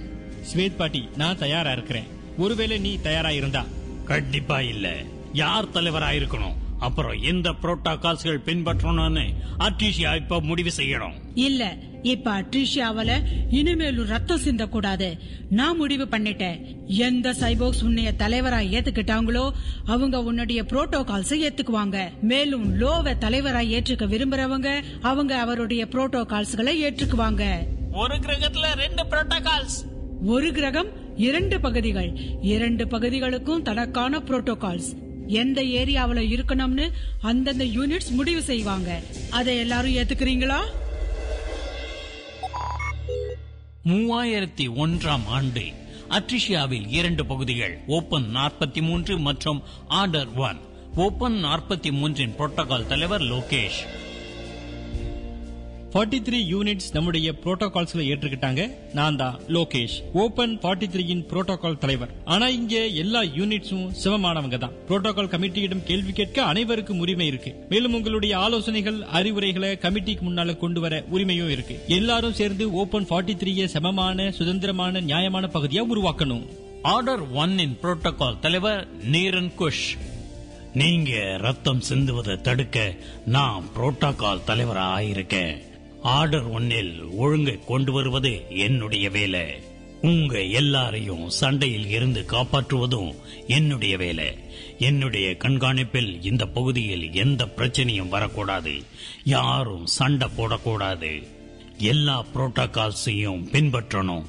ஸ்வேத் பாட்டி நான் தயாரா இருக்கிறேன். ஒருவேளை நீ தயாரா இருந்தா. கண்டிப்பா இல்ல. யார் தலைவரா இருக்கணும்? அப்புறம் எந்த புரோட்டோகால்ஸ்கள் பின்பற்றணும்னு அட்ரிஷியா இப்ப முடிவு செய்யணும். இல்ல இப்ப அட்ரிஷியாவல இனிமேலும் ரத்தம் சிந்த கூடாது நான் முடிவு பண்ணிட்டேன். எந்த சைபோக்ஸ் உன்னைய தலைவரா ஏத்துக்கிட்டாங்களோ அவங்க உன்னுடைய புரோட்டோகால்ஸை ஏத்துக்குவாங்க. மேலும் லோவை தலைவரா ஏற்றுக்க விரும்புறவங்க அவங்க அவருடைய புரோட்டோகால்ஸ்களை ஏற்றுக்குவாங்க. ஒரு கிரகத்துல ரெண்டு புரோட்டோகால்ஸ். ஒரு கிரகம் இரண்டு பகுதிகள். இரண்டு பகுதிகளுக்கும் தனக்கான புரோட்டோகால்ஸ். எந்த ஏரியாவில் இருக்கணும்னு அந்தந்த யூனிட்ஸ் முடிவு செய்வாங்க. அதை எல்லாரும் ஏத்துக்கிறீங்களா? மூவாயிரத்தி ஒன்றாம் ஆண்டு அட்ரிஷியாவில் இரண்டு பகுதிகள் ஓபன் நாற்பத்தி மூன்று மற்றும் ஆர்டர் ஒன் ஓபன் நாற்பத்தி மூன்றின் புரோட்டோகால் தலைவர் லோகேஷ். 43 த்ரீ யூனிட்ஸ் நம்முடைய புரோட்டோகால்ஸ்ல ஏற்றுக்கிட்டாங்க. நான் தான் லோகேஷ். ஓபன் 43 த்ரீயின் புரோட்டோகால் தலைவர். ஆனா இங்க எல்லா யூனிட்ஸும் சமமானவங்க தான். புரோட்டோகால் கமிட்டியிடம் கேள்வி கேட்க அனைவருக்கும் உரிமை இருக்கு. மேலும் உங்களுடைய ஆலோசனைகள் அறிவுரைகளை கமிட்டிக்கு முன்னால கொண்டு வர உரிமையும் இருக்கு. எல்லாரும் சேர்ந்து ஓபன் 43 த்ரீய சமமான சுதந்திரமான நியாயமான பகுதியா உருவாக்கணும். ஆர்டர் ஒன் இன் புரோட்டோகால் தலைவர் நீரன் குஷ். நீங்க ரத்தம் சிந்துவதை தடுக்க நான் புரோட்டோகால் தலைவரா ஆயிருக்கேன். ஆர்டர் ஒன்னில் ஒழுங்கை கொண்டு வருவது என்னுடைய வேலை. உங்க எல்லாரையும் சண்டையில் இருந்து காப்பாற்றுவதும் என்னுடைய வேலை. என்னுடைய கண்காணிப்பில் இந்த பகுதியில் எந்த பிரச்சனையும் வரக்கூடாது. யாரும் சண்டை போடக்கூடாது. எல்லா புரோட்டோகால்ஸையும் பின்பற்றணும்.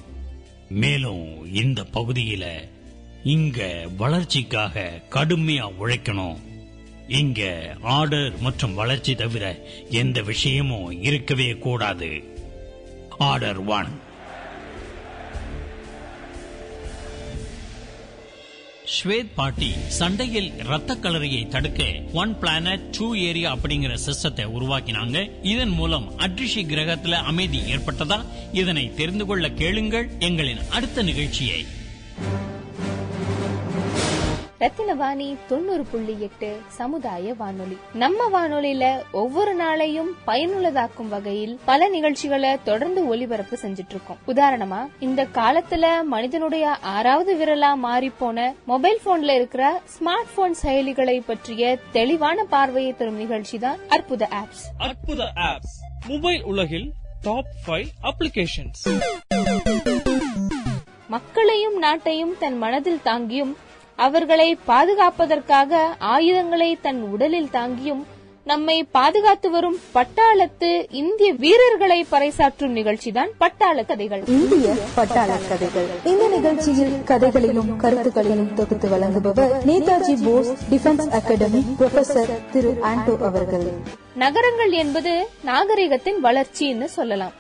மேலும் இந்த பகுதியில இங்க வளர்ச்சிக்காக கடுமையா உழைக்கணும். இங்க ஆர்டர் மற்றும் வளர்ச்சி தவிர எந்த விஷயமும் இருக்கவே கூடாது. ஆர்டர் ஒன் ஸ்வேத் பாட்டி சண்டையில் ரத்த கலரியை தடுக்க ஒன் பிளானட் டூ ஏரியா அப்படிங்கிற சிஸ்டத்தை உருவாக்கினாங்க. இதன் மூலம் அட்ரிஷி கிரகத்துல அமைதி ஏற்பட்டதா? இதனை தெரிந்து கொள்ள கேளுங்கள். எங்களின் அடுத்த நிகழ்ச்சியை ரத்தினவாணி தொண்ணூறு புள்ளி எட்டு சமுதாய வானொலி. நம்ம வானொலியில ஒவ்வொரு நாளையும் பயனுள்ளதாக்கும் வகையில் பல நிகழ்ச்சிகளை தொடர்ந்து ஒளிபரப்பு செஞ்சுட்டு இருக்கோம் உதாரணமா இந்த காலத்துல மனிதனுடைய ஆறாவது விரலா மாறி போன மொபைல் போன்ல இருக்கிற ஸ்மார்ட் போன் செயலிகளை பற்றிய தெளிவான பார்வையை தரும் நிகழ்ச்சி தான் அற்புத ஆப்ஸ். அற்புத ஆப்ஸ். மொபைல் உலகில் டாப் ஃபைவ் அப்ளிகேஷன்ஸ் மக்களையும் நாட்டையும் தன் மனதில் தாங்கியும் அவர்களை பாதுகாப்பதற்காக ஆயுதங்களை தன் உடலில் தாங்கியும் நம்மை பாதுகாத்து வரும் பட்டாளத்து இந்திய வீரர்களை பறைசாற்றும் நிகழ்ச்சிதான் பட்டாள கதைகள். இந்திய பட்டாள கதைகள். இந்த நிகழ்ச்சியில் கதைகளையும் கருத்துக்களையும் தொகுத்து வழங்குபவர் Netaji Bose defence academy professor Thiru Anto அவர்கள். நகரங்கள் என்பது நாகரிகத்தின் வளர்ச்சின்னு சொல்லலாம்.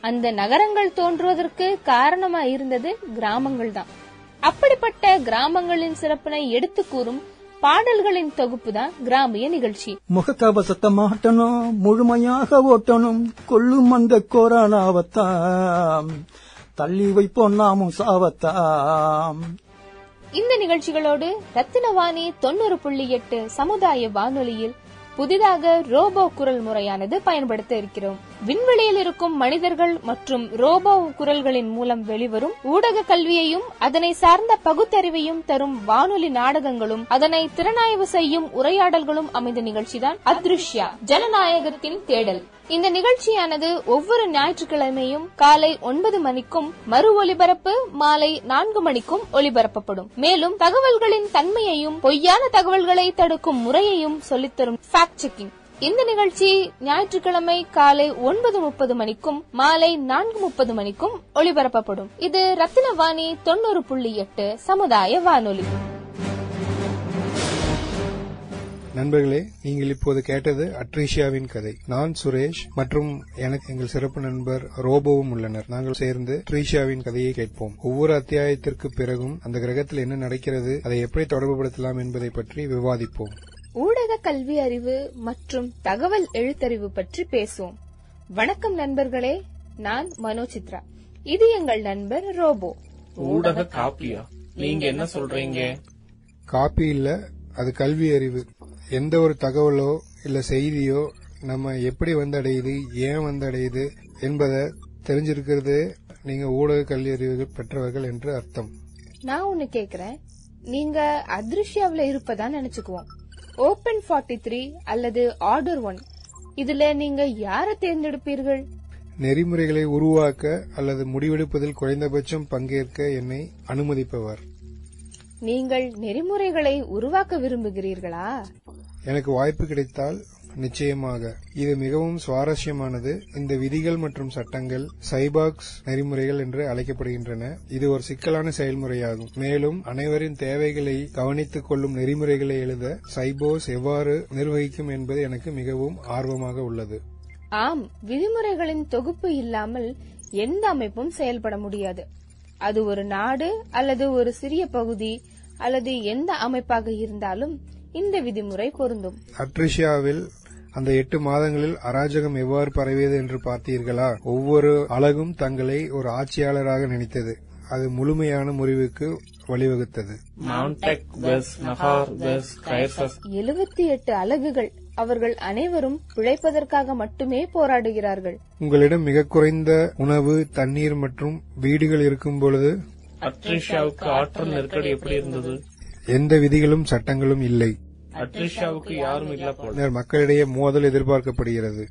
அந்த நகரங்கள் தோன்றுவதற்கு காரணமா இருந்தது கிராமங்கள் தான் அப்படிப்பட்ட கிராமங்களின் சிறப்பினை எடுத்து கூறும் பாடல்களின் தொகுப்பு தான் கிராமிய நிகழ்ச்சி. முகக்கவசத்தை மாட்டணும் முழுமையாக ஓட்டணும் கொல்லும் அந்த கொரோனாவத்தாம் தள்ளி வைப்போம் நாமும் சாவத்தாம். இந்த நிகழ்ச்சிகளோடு ரத்தினவாணி தொண்ணூறு புள்ளி எட்டு சமுதாய வானொலியில் புதிதாக ரோபோ குரல் முறையானது பயன்படுத்த இருக்கிறோம். விண்வெளியில் இருக்கும் மனிதர்கள் மற்றும் ரோபோ குரல்களின் மூலம் வெளிவரும் ஊடக கல்வியையும் அதனை சார்ந்த பகுத்தறிவையும் தரும் வானொலி நாடகங்களும் அதனை திறனாய்வு செய்யும் உரையாடல்களும் அமைந்த நிகழ்ச்சிதான் அத்ருஷ்யா ஜனநாயகத்தின் தேடல். இந்த நிகழ்ச்சியானது ஒவ்வொரு ஞாயிற்றுக்கிழமையும் காலை ஒன்பது மணிக்கும் மறு ஒலிபரப்பு மாலை நான்கு மணிக்கும் ஒலிபரப்பப்படும். மேலும் தகவல்களின் தன்மையையும் பொய்யான தகவல்களை தடுக்கும் முறையையும் சொல்லித்தரும் ஃபேக்ட் செக்கிங் இந்த நிகழ்ச்சி ஞாயிற்றுக்கிழமை காலை ஒன்பது முப்பது மணிக்கும் மாலை நான்கு முப்பது மணிக்கும் ஒளிபரப்பப்படும். இது ரத்தினவாணி தொண்ணூறு புள்ளி எட்டு சமுதாய வானொலி. நண்பர்களே நீங்கள் இப்போது கேட்டது அட்ரிஷியாவின் கதை. நான் சுரேஷ் மற்றும் எனக்கு எங்கள் சிறப்பு நண்பர் ரோபோவும் உள்ளனர். நாங்கள் சேர்ந்து ட்ரீஷியாவின் கதையை கேட்போம். ஒவ்வொரு அத்தியாயத்திற்கு பிறகும் அந்த கிரகத்தில் என்ன நடக்கிறது அதை எப்படி தொடர்புபடுத்தலாம் என்பதை பற்றி விவாதிப்போம். ஊடக கல்வி அறிவு மற்றும் தகவல் எழுத்தறிவு பற்றி பேசுவோம். வணக்கம் நண்பர்களே நான் மனோசித்ரா. இது எங்கள் நண்பர் ரோபோ. ஊடக காப்பியா? நீங்க என்ன சொல்றீங்க? காப்பி இல்ல அது கல்வி அறிவு. எந்த ஒரு தகவலோ இல்ல செய்தியோ நம்ம எப்படி வந்தடையுது ஏன் வந்தடையுது என்பதை தெரிஞ்சிருக்கிறது நீங்க ஊடக கல்வி அறிவு பெற்றவர்கள் என்று அர்த்தம். நான் ஒன்னு கேக்குறேன். நீங்க அதிருஷ்யாவில இருப்பதா நினைச்சுக்குவோம். ஓபன் 43 த்ரீ அல்லது ஆர்டர் ஒன் இதுல நீங்க யார தேர்ந்தெடுப்பீர்கள்? நெறிமுறைகளை உருவாக்க அல்லது முடிவெடுப்பதில் குறைந்தபட்சம் பங்கேற்க என்னை அனுமதிப்பவர். நீங்கள் நெறிமுறைகளை உருவாக்க விரும்புகிறீர்களா? எனக்கு வாய்ப்பு கிடைத்தால் நிச்சயமாக. இது மிகவும் சுவாரஸ்யமானது. இந்த விதிகள் மற்றும் சட்டங்கள் சைபாக்ஸ் நெறிமுறைகள் என்று அழைக்கப்படுகின்றன. இது ஒரு சிக்கலான செயல்முறையாகும். மேலும் அனைவரின் தேவைகளை கவனித்துக் கொள்ளும் நெறிமுறைகளை எழுத சைபோஸ் எவ்வாறு நிர்வகிக்கும் என்பது எனக்கு மிகவும் ஆர்வமாக உள்ளது. ஆம் விதிமுறைகளின் தொகுப்பு இல்லாமல் எந்த அமைப்பும் செயல்பட முடியாது. அது ஒரு நாடு அல்லது ஒரு சிறிய பகுதி அல்லது எந்த அமைப்பாக இருந்தாலும் இந்த விதிமுறை பொருந்தும். அட்ரிஷியாவில் அந்த எட்டு மாதங்களில் அராஜகம் எவ்வாறு பரவியது என்று பார்த்தீர்களா? ஒவ்வொரு அழகும் தங்களை ஒரு ஆட்சியாளராக நினைத்தது. அது முழுமையான முறிவுக்கு வழிவகுத்தது. எழுபத்தி எட்டு அலகுகள் அவர்கள் அனைவரும் பிழைப்பதற்காக மட்டுமே போராடுகிறார்கள். உங்களிடம் மிக குறைந்த உணவு தண்ணீர் மற்றும் வீடுகள் இருக்கும் பொழுது? அட்ரிஷாவுக்கு ஆற்றல் நெருக்கடி எப்படி இருந்தது? எந்த விதிகளும் சட்டங்களும் இல்லை. அட்ரிஷாவுக்கு யாரும் இல்ல போல மக்களிடையே மோதல் எதிர்பார்க்கப்படுகிறது.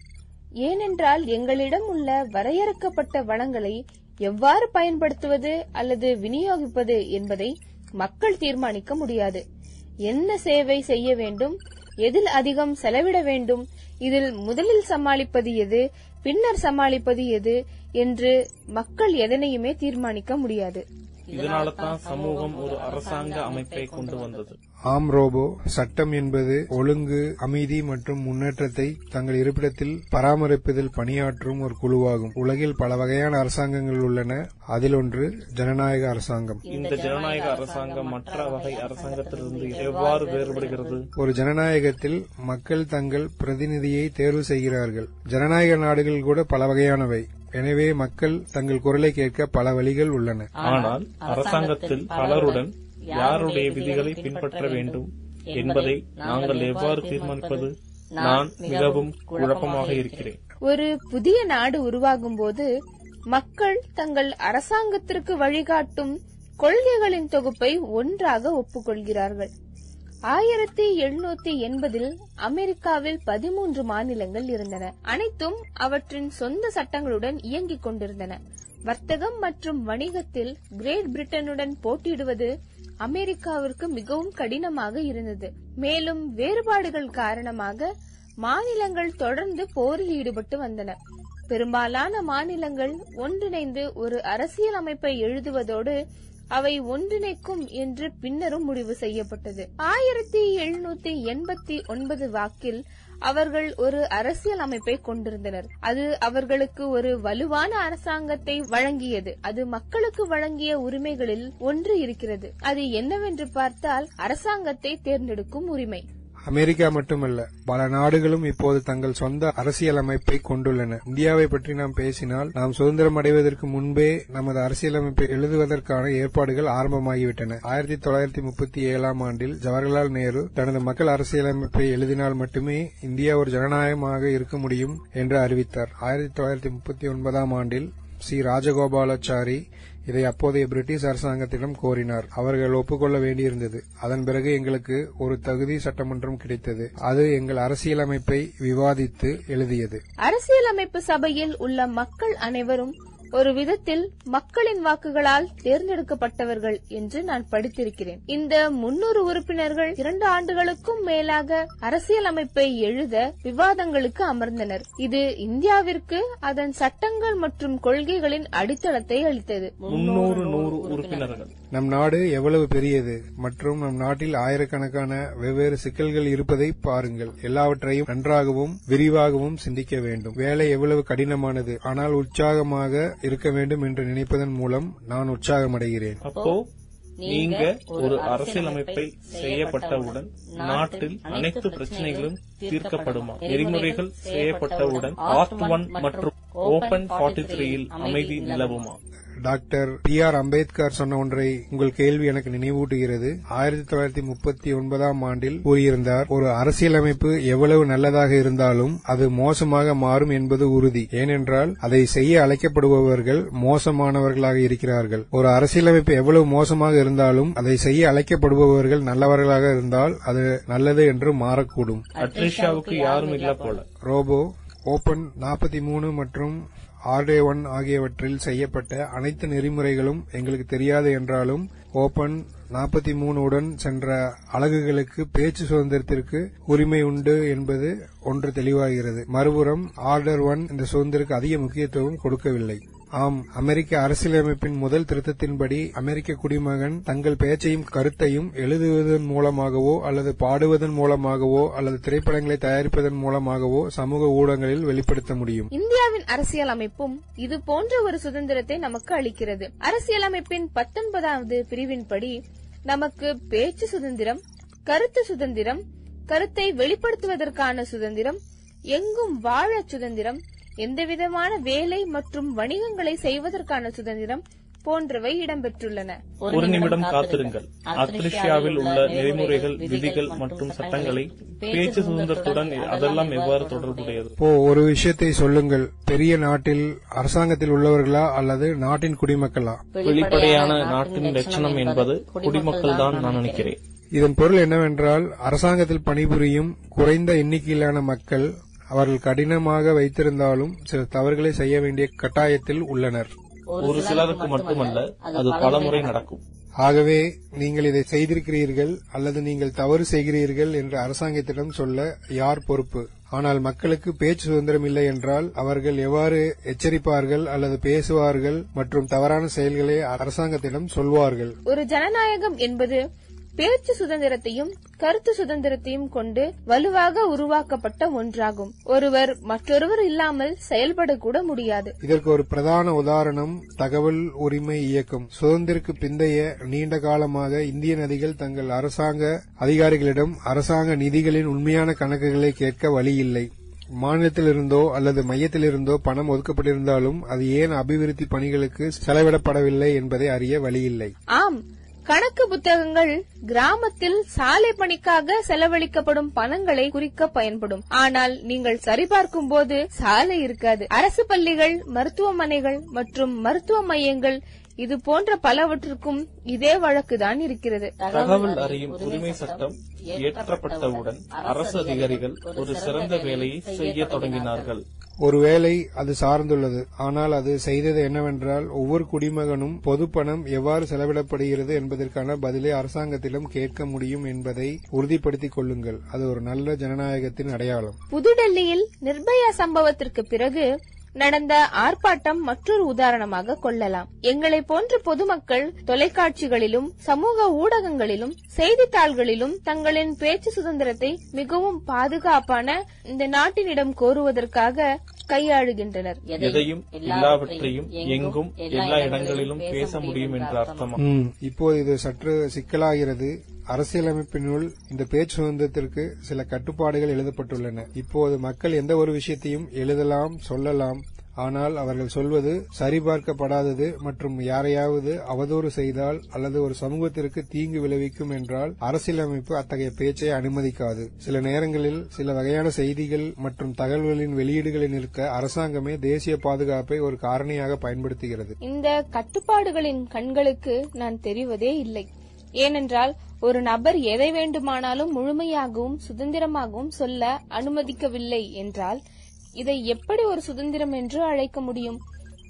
ஏனென்றால் எங்களிடம் உள்ள வரையறுக்கப்பட்ட வளங்களை எவ்வாறு பயன்படுத்துவது அல்லது விநியோகிப்பது என்பதை மக்கள் தீர்மானிக்க முடியாது. என்ன சேவை செய்ய வேண்டும் எதில் அதிகம் செலவிட வேண்டும் இதில் முதலில் சமாளிப்பது எது பின்னர் சமாளிப்பது எது என்று மக்கள் எதனையுமே தீர்மானிக்க முடியாது. இதனால தான் சமூகம் ஒரு அரசாங்க அமைப்பை கொண்டு வந்தது. ஆம் ரோபோ சட்டம் என்பது ஒழுங்கு அமைதி மற்றும் முன்னேற்றத்தை தங்கள் இருப்பிடத்தில் பராமரிப்பதில் பணியாற்றும் ஒரு குழுவாகும். உலகில் பல வகையான அரசாங்கங்கள் உள்ளன. அதில் ஒன்று ஜனநாயக அரசாங்கம். இந்த ஜனநாயக அரசாங்கம் மற்ற வகை அரசாங்கத்திலிருந்து எவ்வாறு வேறுபடுகிறது? ஒரு ஜனநாயகத்தில் மக்கள் தங்கள் பிரதிநிதியை தேர்வு செய்கிறார்கள். ஜனநாயக நாடுகள் கூட பல வகையானவை. எனவே மக்கள் தங்கள் குரலை கேட்க பல வழிகள் உள்ளன. ஆனால் அரசாங்கத்தில் பலருடன் யாருடைய விதிகளை பின்பற்ற வேண்டும் என்பதை நாங்கள் எவ்வாறு தீர்மானிப்பது? நான் மிகவும் குழப்பமாக இருக்கிறேன். ஒரு புதிய நாடு உருவாகும் போது மக்கள் தங்கள் அரசாங்கத்திற்கு வழிகாட்டும் கொள்கைகளின் தொகுப்பை ஒன்றாக ஒப்புக்கொள்கிறார்கள். ஆயிரத்தி எழுநூத்தி எண்பதில் அமெரிக்காவில் பதிமூன்று மாநிலங்கள் இருந்தன. அனைத்தும் அவற்றின் சொந்த சட்டங்களுடன் இயங்கிக் கொண்டிருந்தன. வர்த்தகம் மற்றும் வணிகத்தில் கிரேட் பிரிட்டனுடன் போட்டியிடுவது அமெரிக்காவிற்கு மிகவும் கடினமாக இருந்தது. மேலும் வேறுபாடுகள் காரணமாக மாநிலங்கள் தொடர்ந்து போரில் ஈடுபட்டு வந்தன. பெரும்பாலான மாநிலங்கள் ஒன்றிணைந்து ஒரு அரசியல் அமைப்பை எழுதுவதோடு அவை ஒன்றிணைக்கும் என்று பின்னரும் முடிவு செய்யப்பட்டது. ஆயிரத்தி எழுநூத்தி எண்பத்தி ஒன்பது வாக்கில் அவர்கள் ஒரு அரசியல் அமைப்பை கொண்டிருந்தனர். அது அவர்களுக்கு ஒரு வலுவான அரசாங்கத்தை வழங்கியது. அது மக்களுக்கு வழங்கிய உரிமைகளில் ஒன்று இருக்கிறது. அது என்னவென்று பார்த்தால் அரசாங்கத்தை தேர்ந்தெடுக்கும் உரிமை. அமெரிக்கா மட்டுமல்ல பல நாடுகளும் இப்போது தங்கள் சொந்த அரசியல் அமைப்பை கொண்டுள்ளன. இந்தியாவை பற்றி நாம் பேசினால் நாம் சுதந்திரம் அடைவதற்கு முன்பே நமது அரசியலமைப்பை எழுதுவதற்கான ஏற்பாடுகள் ஆரம்பமாகிவிட்டன. ஆயிரத்தி தொள்ளாயிரத்தி முப்பத்தி ஏழாம் ஆண்டில் ஜவஹர்லால் நேரு தனது மக்கள் அரசியலமைப்பை எழுதினால் மட்டுமே இந்தியா ஒரு ஜனநாயகமாக இருக்க முடியும் என்று அறிவித்தார். ஆயிரத்தி தொள்ளாயிரத்தி முப்பத்தி ஒன்பதாம் ஆண்டில் சி. ராஜகோபாலாச்சாரி இதை அப்போதைய பிரிட்டிஷ் அரசாங்கத்திடம் கோரினார். அவர்கள் ஒப்புக்கொள்ள வேண்டியிருந்தது. அதன் பிறகு எங்களுக்கு ஒரு தகுதி சட்டமன்றம் கிடைத்தது. அது எங்கள் அரசியலமைப்பை விவாதித்து எழுதியது. அரசியலமைப்பு சபையில் உள்ள மக்கள் அனைவரும் ஒரு விதத்தில் மக்களின் வாக்குகளால் தேர்ந்தெடுக்கப்பட்டவர்கள் என்று நான் படித்திருக்கிறேன். இந்த முன்னூறு உறுப்பினர்கள் இரண்டு ஆண்டுகளுக்கும் மேலாக அரசியலமைப்பை எழுத விவாதங்களுக்கு அமர்ந்தனர். இது இந்தியாவிற்கு அதன் சட்டங்கள் மற்றும் கொள்கைகளின் அடித்தளத்தை அளித்தது. முன்னூறு நூறு உறுப்பினர்கள். நம் நாடு எவ்வளவு பெரியது மற்றும் நம் நாட்டில் ஆயிரக்கணக்கான வெவ்வேறு சிக்கல்கள் இருப்பதை பாருங்கள். எல்லாவற்றையும் நன்றாகவும் விரிவாகவும் சிந்திக்க வேண்டும். வேலை எவ்வளவு கடினமானது ஆனால் உற்சாகமாக இருக்க வேண்டும் என்று நினைப்பதன் மூலம் நான் உற்சாகமடைகிறேன். அப்போ நீங்க ஒரு அரசியலமைப்பை செய்யப்பட்டவுடன் நாட்டில் அனைத்து பிரச்சனைகளும் தீர்க்கப்படுமா? நெறிமுறைகள் செய்யப்பட்டவுடன் ஆர்ட் ஒன் மற்றும் ஓபன் ஃபார்ட்டி த்ரீயில் அமைதி நிலவுமா? டாக்டர் பி ஆர் அம்பேத்கர் சொன்ன ஒன்றை உங்கள் கேள்வி எனக்கு நினைவூட்டுகிறது. ஆயிரத்தி தொள்ளாயிரத்தி முப்பத்தி ஒன்பதாம் ஆண்டில் கூறியிருந்தார் ஒரு அரசியலமைப்பு எவ்வளவு நல்லதாக இருந்தாலும் அது மோசமாக மாறும் என்பது உறுதி. ஏனென்றால் அதை செய்ய அழைக்கப்படுபவர்கள் மோசமானவர்களாக இருக்கிறார்கள். ஒரு அரசியலமைப்பு எவ்வளவு மோசமாக இருந்தாலும் அதை செய்ய அழைக்கப்படுபவர்கள் நல்லவர்களாக இருந்தால் அது நல்லது என்று மாறக்கூடும். யாரும் இல்ல போல. ரோபோ ஓபன் நாற்பத்தி மூணு மற்றும் ஆர்டே ஒன் ஆகியவற்றில் செய்யப்பட்ட அனைத்து நெறிமுறைகளும் எங்களுக்கு தெரியாது என்றாலும் ஓபன் நாற்பத்தி மூணு உடன் சென்ற அலகுகளுக்கு பேச்சு சுதந்திரத்திற்கு உரிமை உண்டு என்பது ஒன்று தெளிவாகிறது. மறுபுறம் ஆர்டர் ஒன் இந்த சுதந்திரக்கு அதிக முக்கியத்துவம் கொடுக்கவில்லை. ஆம் அமெரிக்க அரசியலமைப்பின் முதல் திருத்தத்தின்படி அமெரிக்க குடிமகன் தங்கள் பேச்சையும் கருத்தையும் எழுதுவதன் மூலமாகவோ அல்லது பாடுவதன் மூலமாகவோ அல்லது திரைப்படங்களை தயாரிப்பதன் மூலமாகவோ சமூக ஊடகங்களில் வெளிப்படுத்த முடியும். இந்தியாவின் அரசியலமைப்பும் இது போன்ற ஒரு சுதந்திரத்தை நமக்கு அளிக்கிறது. அரசியலமைப்பின் பத்தொன்பதாவது பிரிவின்படி நமக்கு பேச்சு சுதந்திரம் கருத்து சுதந்திரம் கருத்தை வெளிப்படுத்துவதற்கான சுதந்திரம் எங்கும் வாழ சுதந்திரம் எந்தவிதமான வேலை மற்றும் வணிகங்களை செய்வதற்கான சுதந்திரம் போன்றவை இடம்பெற்றுள்ளன. ஒரு நிமிடம் காத்திருங்கள். அத்ரிஷியாவில் உள்ள நெறிமுறைகள் விதிகள் மற்றும் சட்டங்களை பேச்சு சுதந்திரத்துடன் அதெல்லாம் எவ்வாறு தொடர்புடையது? இப்போ ஒரு விஷயத்தை சொல்லுங்கள். பெரிய நாட்டில் அரசாங்கத்தில் உள்ளவர்களா அல்லது நாட்டின் குடிமக்களா? வெளிப்படையான நாட்டின் லட்சணம் என்பது குடிமக்கள் தான் நான் நினைக்கிறேன். இதன் பொருள் என்னவென்றால் அரசாங்கத்தில் பணிபுரியும் குறைந்த எண்ணிக்கையிலான மக்கள் அவர்கள் கடினமாக வைத்திருந்தாலும் சில தவறுகளை செய்ய வேண்டிய கட்டாயத்தில் உள்ளனர். ஒரு சிலருக்கு மட்டுமல்ல அது பலமுறை நடக்கும். ஆகவே நீங்கள் இதை செய்திருக்கிறீர்கள் அல்லது நீங்கள் தவறு செய்கிறீர்கள் என்று அரசாங்கத்திடம் சொல்ல யார் பொறுப்பு? ஆனால் மக்களுக்கு பேச்சு சுதந்திரம் இல்லை என்றால் அவர்கள் எவ்வாறு எச்சரிப்பார்கள் அல்லது பேசுவார்கள் மற்றும் தவறான செயல்களை அரசாங்கத்திடம் சொல்வார்கள்? ஒரு ஜனநாயகம் என்பது பேச்சு சுதந்திரத்தையும் கருத்து சுதந்திரத்தையும் கொண்டு வலுவாக உருவாக்கப்பட்ட ஒன்றாகும். ஒருவர் மற்றொருவர் இல்லாமல் செயல்படக்கூட முடியாது. இதற்கு ஒரு பிரதான உதாரணம் தகவல் உரிமை இயக்கம். சுதந்திரக்கு பிந்தைய நீண்ட காலமாக இந்திய நதிகள் தங்கள் அரசாங்க அதிகாரிகளிடம் அரசாங்க நிதிகளின் உண்மையான கணக்குகளை கேட்க வழி இல்லை மாநிலத்திலிருந்தோ அல்லது மையத்திலிருந்தோ பணம் ஒதுக்கப்பட்டிருந்தாலும் அது ஏன் அபிவிருத்தி பணிகளுக்கு செலவிடப்படவில்லை என்பதை அறிய வழியில்லை. ஆம் கணக்கு புத்தகங்கள் கிராமத்தில் சாலை பணிக்காக செலவழிக்கப்படும் பணங்களை குறிக்க பயன்படும். ஆனால் நீங்கள் சரிபார்க்கும் போது சாலை இருக்காது. அரசு பள்ளிகள் மருத்துவமனைகள் மற்றும் மருத்துவ மையங்கள் இது போன்ற பலவற்றுக்கும் இதே வழக்குதான் இருக்கிறது. தகவல் அறியும் உரிமை சட்டம் இயற்றப்பட்டவுடன் அரசு அதிகாரிகள் ஒரு சிறந்த வேலையை செய்ய தொடங்கினார்கள். ஒருவேளை அது சார்ந்துள்ளது. ஆனால் அது செய்தது என்னவென்றால் ஒவ்வொரு குடிமகனும் பொது பணம் எவ்வாறு செலவிடப்படுகிறது என்பதற்கான பதிலை அரசாங்கத்திடம் கேட்க முடியும் என்பதை உறுதிப்படுத்திக் கொள்ளுங்கள். அது ஒரு நல்ல ஜனநாயகத்தின் அடையாளம். புதுடெல்லியில் நிர்பயா சம்பவத்திற்கு பிறகு நடந்த ஆர்ப்பாட்டம் மற்றொரு உதாரணமாக கொள்ளலாம். எங்களை போன்ற பொதுமக்கள் தொலைக்காட்சிகளிலும் சமூக ஊடகங்களிலும் செய்தித்தாள்களிலும் தங்களின் பேச்சு சுதந்திரத்தை மிகவும் பாதுகாப்பான இந்த நாட்டினிடம் கோருவதற்காக கையாளுகின்றனர். எதையும் எல்லாவற்றையும் எங்கும் எல்லா இடங்களிலும் பேச முடியும் என்ற அர்த்தமா. ம், இப்போது இது சற்று சிக்கலாகிறது. அரசியலமைப்பினுள் இந்த பேச்சு சுதந்திரத்திற்கு சில கட்டுப்பாடுகள் எழுதப்பட்டுள்ளன. இப்போது மக்கள் எந்த ஒரு விஷயத்தையும் எழுதலாம் சொல்லலாம். ஆனால் அவர்கள் சொல்வது சரிபார்க்கப்படாதது மற்றும் யாரையாவது அவதூறு செய்தால் அல்லது ஒரு சமூகத்திற்கு தீங்கு விளைவிக்கும் என்றால் அரசியலமைப்பு அத்தகைய பேச்சை அனுமதிக்காது. சில நேரங்களில் சில வகையான செய்திகள் மற்றும் தகவல்களின் வெளியீடுகளை நிற்க அரசாங்கமே தேசிய பாதுகாப்பை ஒரு காரணியாக பயன்படுத்துகிறது. இந்த கட்டுப்பாடுகளின் கண்களுக்கு நான் தெரிவதே இல்லை. ஏனென்றால் ஒரு நபர் எதை வேண்டுமானாலும் முழுமையாகவும் சுதந்திரமாகவும் சொல்ல அனுமதிக்கவில்லை என்றால் இதை எப்படி ஒரு சுதந்திரம் என்று அழைக்க முடியும்?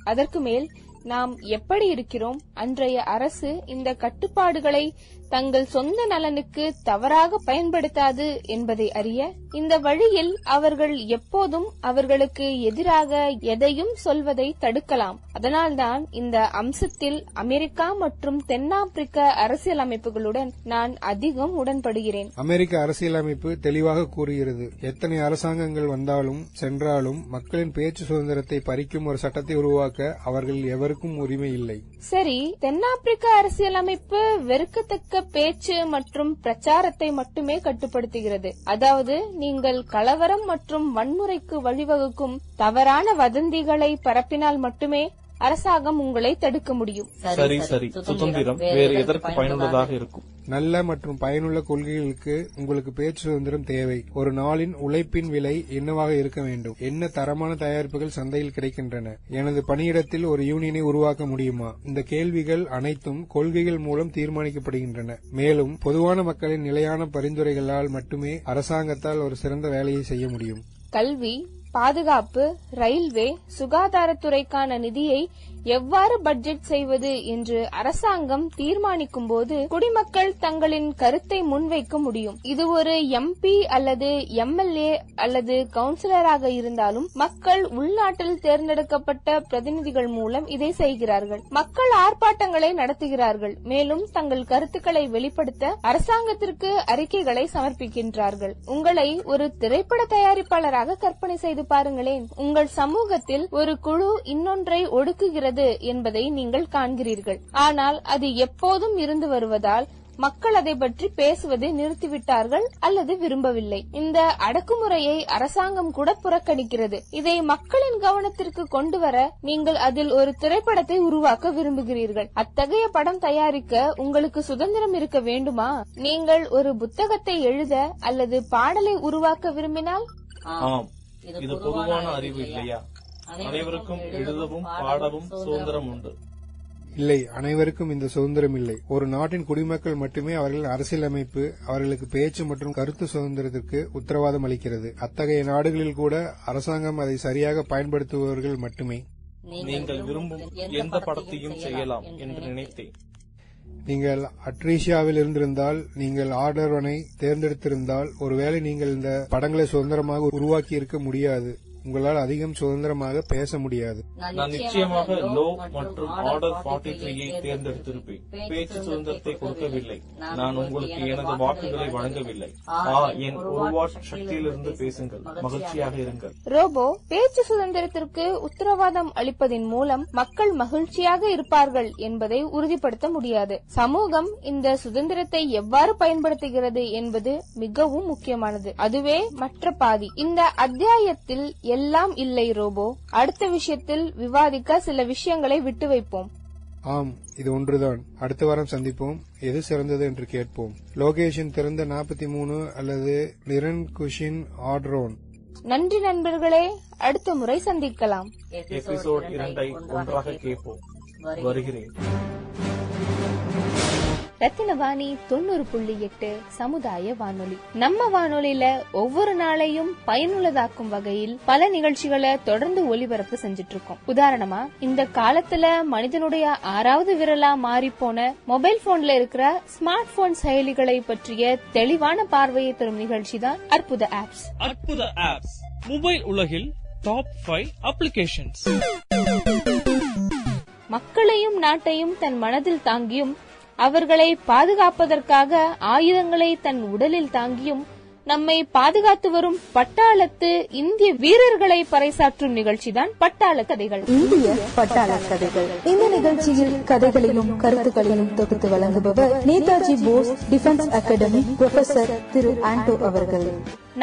அதற்கு மேல் நாம் எப்படி இருக்கிறோம்? அன்றைய அரசு இந்த கட்டுப்பாடுகளை தங்கள் சொந்த நலனுக்கு தவறாக பயன்படுத்தாது என்பதை அறிய இந்த வழியில் அவர்கள் எப்போதும் அவர்களுக்கு எதிராக எதையும் சொல்வதை தடுக்கலாம். அதனால்தான் இந்த அம்சத்தில் அமெரிக்கா மற்றும் தென்னாப்பிரிக்க அரசியலமைப்புகளுடன் நான் அதிகம் உடன்படுகிறேன். அமெரிக்க அரசியலமைப்பு தெளிவாக கூறுகிறது. எத்தனை அரசாங்கங்கள் வந்தாலும் சென்றாலும் மக்களின் பேச்சு சுதந்திரத்தை பறிக்கும் ஒரு சட்டத்தை உருவாக்க அவர்கள் எவருக்கும் உரிமை இல்லை. சரி தென்னாப்பிரிக்க அரசியலமைப்பு வெறுக்கத்தக்க பேச்சு மற்றும் பிரச்சாரத்தை மட்டுமே கட்டுப்படுத்துகிறது. அதாவது நீங்கள் கலவரம் மற்றும் வன்முறைக்கு வழிவகுக்கும் தவறான வதந்திகளை பரப்பினால் மட்டுமே அரசாங்கம் உங்களை தடுக்க முடியும். சரி சரி. சுதந்திரம் வேறு எதற்கு பயனுள்ளதாக இருக்கும்? நல்ல மற்றும் பயனுள்ள கொள்கைகளுக்கு உங்களுக்கு பேச்சு சுதந்திரம் தேவை. ஒரு நாளின் உழைப்பின் விலை என்னவாக இருக்க வேண்டும்? என்ன தரமான தயாரிப்புகள் சந்தையில் கிடைக்கின்றன? எனது பணியிடத்தில் ஒரு யூனியனை உருவாக்க முடியுமா? இந்த கேள்விகள் அனைத்தும் கொள்கைகள் மூலம் தீர்மானிக்கப்படுகின்றன. மேலும் பொதுவான மக்களின் நிலையான பரிந்துரைகளால் மட்டுமே அரசாங்கத்தால் ஒரு சிறந்த வேலையை செய்ய முடியும். கல்வி பாதுகாப்பு ரயில்வே சுகாதாரத்துறைக்கான நிதியை எவ்வாறு பட்ஜெட் செய்வது என்று அரசாங்கம் தீர்மானிக்கும் போது குடிமக்கள் தங்களின் கருத்தை முன்வைக்க முடியும். இது ஒரு எம்பி அல்லது எம்எல்ஏ அல்லது கவுன்சிலராக இருந்தாலும் மக்கள் உள்நாட்டில் தேர்ந்தெடுக்கப்பட்ட பிரதிநிதிகள் மூலம் இதை செய்கிறார்கள். மக்கள் ஆர்ப்பாட்டங்களை நடத்துகிறார்கள். மேலும் தங்கள் கருத்துக்களை வெளிப்படுத்த அரசாங்கத்திற்கு அறிக்கைகளை சமர்ப்பிக்கின்றார்கள். உங்களை ஒரு திரைப்பட தயாரிப்பாளராக கற்பனை செய்து பாருங்களேன். உங்கள் சமூகத்தில் ஒரு குழு இன்னொன்றை ஒடுக்குகிறது என்பதை நீங்கள் காண்கிறீர்கள். ஆனால் அது எப்போதும் இருந்து வருவதால் மக்கள் அதை பற்றி பேசுவதை நிறுத்திவிட்டார்கள் அல்லது விரும்பவில்லை. இந்த அடக்குமுறையை அரசாங்கம் கூட புறக்கணிக்கிறது. இதை மக்களின் கவனத்திற்கு கொண்டு வர நீங்கள் அதில் ஒரு திரைப்படத்தை உருவாக்க விரும்புகிறீர்கள். அத்தகைய படம் தயாரிக்க உங்களுக்கு சுதந்திரம் இருக்க வேண்டுமா? நீங்கள் ஒரு புத்தகத்தை எழுத அல்லது பாடலை உருவாக்க விரும்பினால்? இது பொதுவான அறிவு இல்லையா? அனைவருக்கும் எழுதவும் பாடவும் சுதந்திரம் உண்டு இல்லை அனைவருக்கும் இந்த சுதந்திரம் இல்லை. ஒரு நாட்டின் குடிமக்கள் மட்டுமே அவர்கள் அரசியலமைப்பு அவர்களுக்கு பேச்சு மற்றும் கருத்து சுதந்திரத்திற்கு உத்தரவாதம் அளிக்கிறது. அத்தகைய நாடுகளில் கூட அரசாங்கம் அதை சரியாக பயன்படுத்துபவர்கள் மட்டுமே. நீங்கள் விரும்பும் எந்த படத்தையும் செய்யலாம் என்று நினைத்தேன். நீங்கள் அட்ரீஷியாவில் இருந்திருந்தால் நீங்கள் ஆர்டர்வனை தேர்ந்தெடுத்திருந்தால் ஒருவேளை நீங்கள் இந்த படங்களை சுதந்திரமாக உருவாக்கி இருக்க முடியாது. உங்களால் அதிகம் சுதந்திரமாக பேச முடியாது. நான் நிச்சயமாக லோ மற்றும் ஆர்டர் ஃபார்ட்டி த்ரீயை தேர்ந்தெடுத்திருப்பேன். பேச்சு சுதந்திரத்தை கொடுக்கவில்லை. நான் உங்களுக்கு எனது வாக்குகளை வழங்கவில்லை. ஆ என் ஒரு வாட் சக்தியிலிருந்து பேசுங்கள். மகிழ்ச்சியாக இருங்கள். ரோபோ பேச்சு சுதந்திரத்திற்கு உத்தரவாதம் அளிப்பதின் மூலம் மக்கள் மகிழ்ச்சியாக இருப்பார்கள் என்பதை உறுதிப்படுத்த முடியாது. சமூகம் இந்த சுதந்திரத்தை எவ்வாறு பயன்படுத்துகிறது என்பது மிகவும் முக்கியமானது. அதுவே மற்ற பாதி. இந்த அத்தியாயத்தில் எல்லாம் இல்லை ரோபோ. அடுத்த விஷயத்தில் விவாதிக்க சில விஷயங்களை விட்டு வைப்போம். ஆம் இது ஒன்றுதான். அடுத்த வாரம் சந்திப்போம். எது சிறந்தது என்று கேட்போம். லோகேஷன் திறந்த நாற்பத்தி மூணு அல்லது நிரன் குஷின் ஆட்ரோன். நன்றி நண்பர்களே. அடுத்த முறை சந்திக்கலாம். எபிசோட் இரண்டை ஒன்றாக கேட்போம். வருகிறேன். ரத்தினவாணி தொண்ணூறு புள்ளி எட்டு சமுதாய வானொலி. நம்ம வானொலியில ஒவ்வொரு நாளையும் பயனுள்ளதாக்கும் வகையில் பல நிகழ்ச்சிகளை தொடர்ந்து ஒலிபரப்பு செஞ்சுட்டு இருக்கோம் உதாரணமா இந்த காலத்துல மனிதனுடைய ஆறாவது விரலா மாறி போன மொபைல் போன்ல இருக்கிற ஸ்மார்ட் போன் செயலிகளை பற்றிய தெளிவான பார்வையை தரும் நிகழ்ச்சி தான் அற்புத ஆப்ஸ். அற்புத ஆப்ஸ். மொபைல் உலகில் டாப் ஃபைவ் அப்ளிகேஷன்ஸ் மக்களையும் நாட்டையும் தன் மனதில் தாங்கியும் அவர்களை பாதுகாப்பதற்காக ஆயுதங்களை தன் உடலில் தாங்கியும் நம்மை பாதுகாத்து வரும் பட்டாளத்து இந்திய வீரர்களை பறைசாற்றும் நிகழ்ச்சிதான் பட்டாள கதைகள். இந்திய பட்டாள கதைகள். இந்த நிகழ்ச்சியில் கதைகளையும் கருத்துக்களையும் தொகுத்து வழங்குபவர் Netaji Bose defence academy professor Thiru Anto அவர்கள்.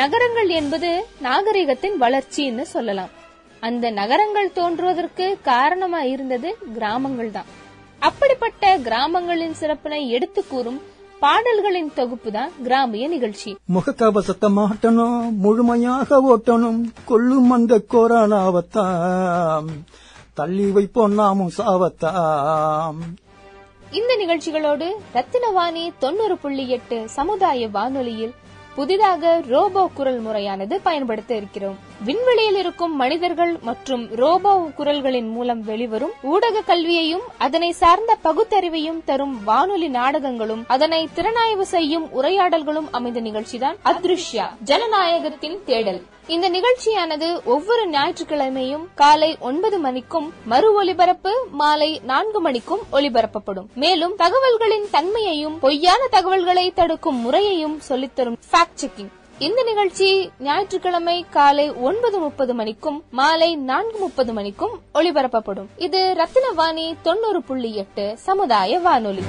நகரங்கள் என்பது நாகரிகத்தின் வளர்ச்சின்னு சொல்லலாம். அந்த நகரங்கள் தோன்றுவதற்கு காரணமா இருந்தது கிராமங்கள் தான் அப்படிப்பட்ட கிராமங்களின் சிறப்பினை எடுத்து கூறும் பாடல்களின் தொகுப்பு தான் கிராமிய நிகழ்ச்சி. முகக்கவசத்தை மாட்டணும் முழுமையாக ஓட்டணும் கொல்லும் அந்த கொரோனாவத்தாம் தள்ளி வைப்போம் நாமும் சாவத்தாம். இந்த நிகழ்ச்சிகளோடு ரத்தினவாணி தொண்ணூறு புள்ளி எட்டு சமுதாய வானொலியில் புதிதாக ரோபோ குரல் முறையானது பயன்படுத்த இருக்கிறோம். விண்வெளியில் இருக்கும் மனிதர்கள் மற்றும் ரோபோ குரல்களின் மூலம் வெளிவரும் ஊடக கல்வியையும் அதனை சார்ந்த பகுத்தறிவையும் தரும் வானொலி நாடகங்களும் அதனை திறனாய்வு செய்யும் உரையாடல்களும் அமைந்த நிகழ்ச்சிதான் அத்ருஷ்யா ஜனநாயகத்தின் தேடல். இந்த நிகழ்ச்சியானது ஒவ்வொரு ஞாயிற்றுக்கிழமையும் காலை ஒன்பது மணிக்கும் மறு ஒலிபரப்பு மாலை நான்கு மணிக்கும் ஒலிபரப்பப்படும். மேலும் தகவல்களின் தன்மையையும் பொய்யான தகவல்களை தடுக்கும் முறையையும் சொல்லித்தரும் ஃபேக்ட் செக்கிங் இந்த நிகழ்ச்சி ஞாயிற்றுக்கிழமை காலை ஒன்பது முப்பது மணிக்கும் மாலை நான்கு முப்பது மணிக்கும் ஒளிபரப்பப்படும். இது ரத்தினவாணி தொண்ணூறு புள்ளி எட்டு சமுதாய வானொலி.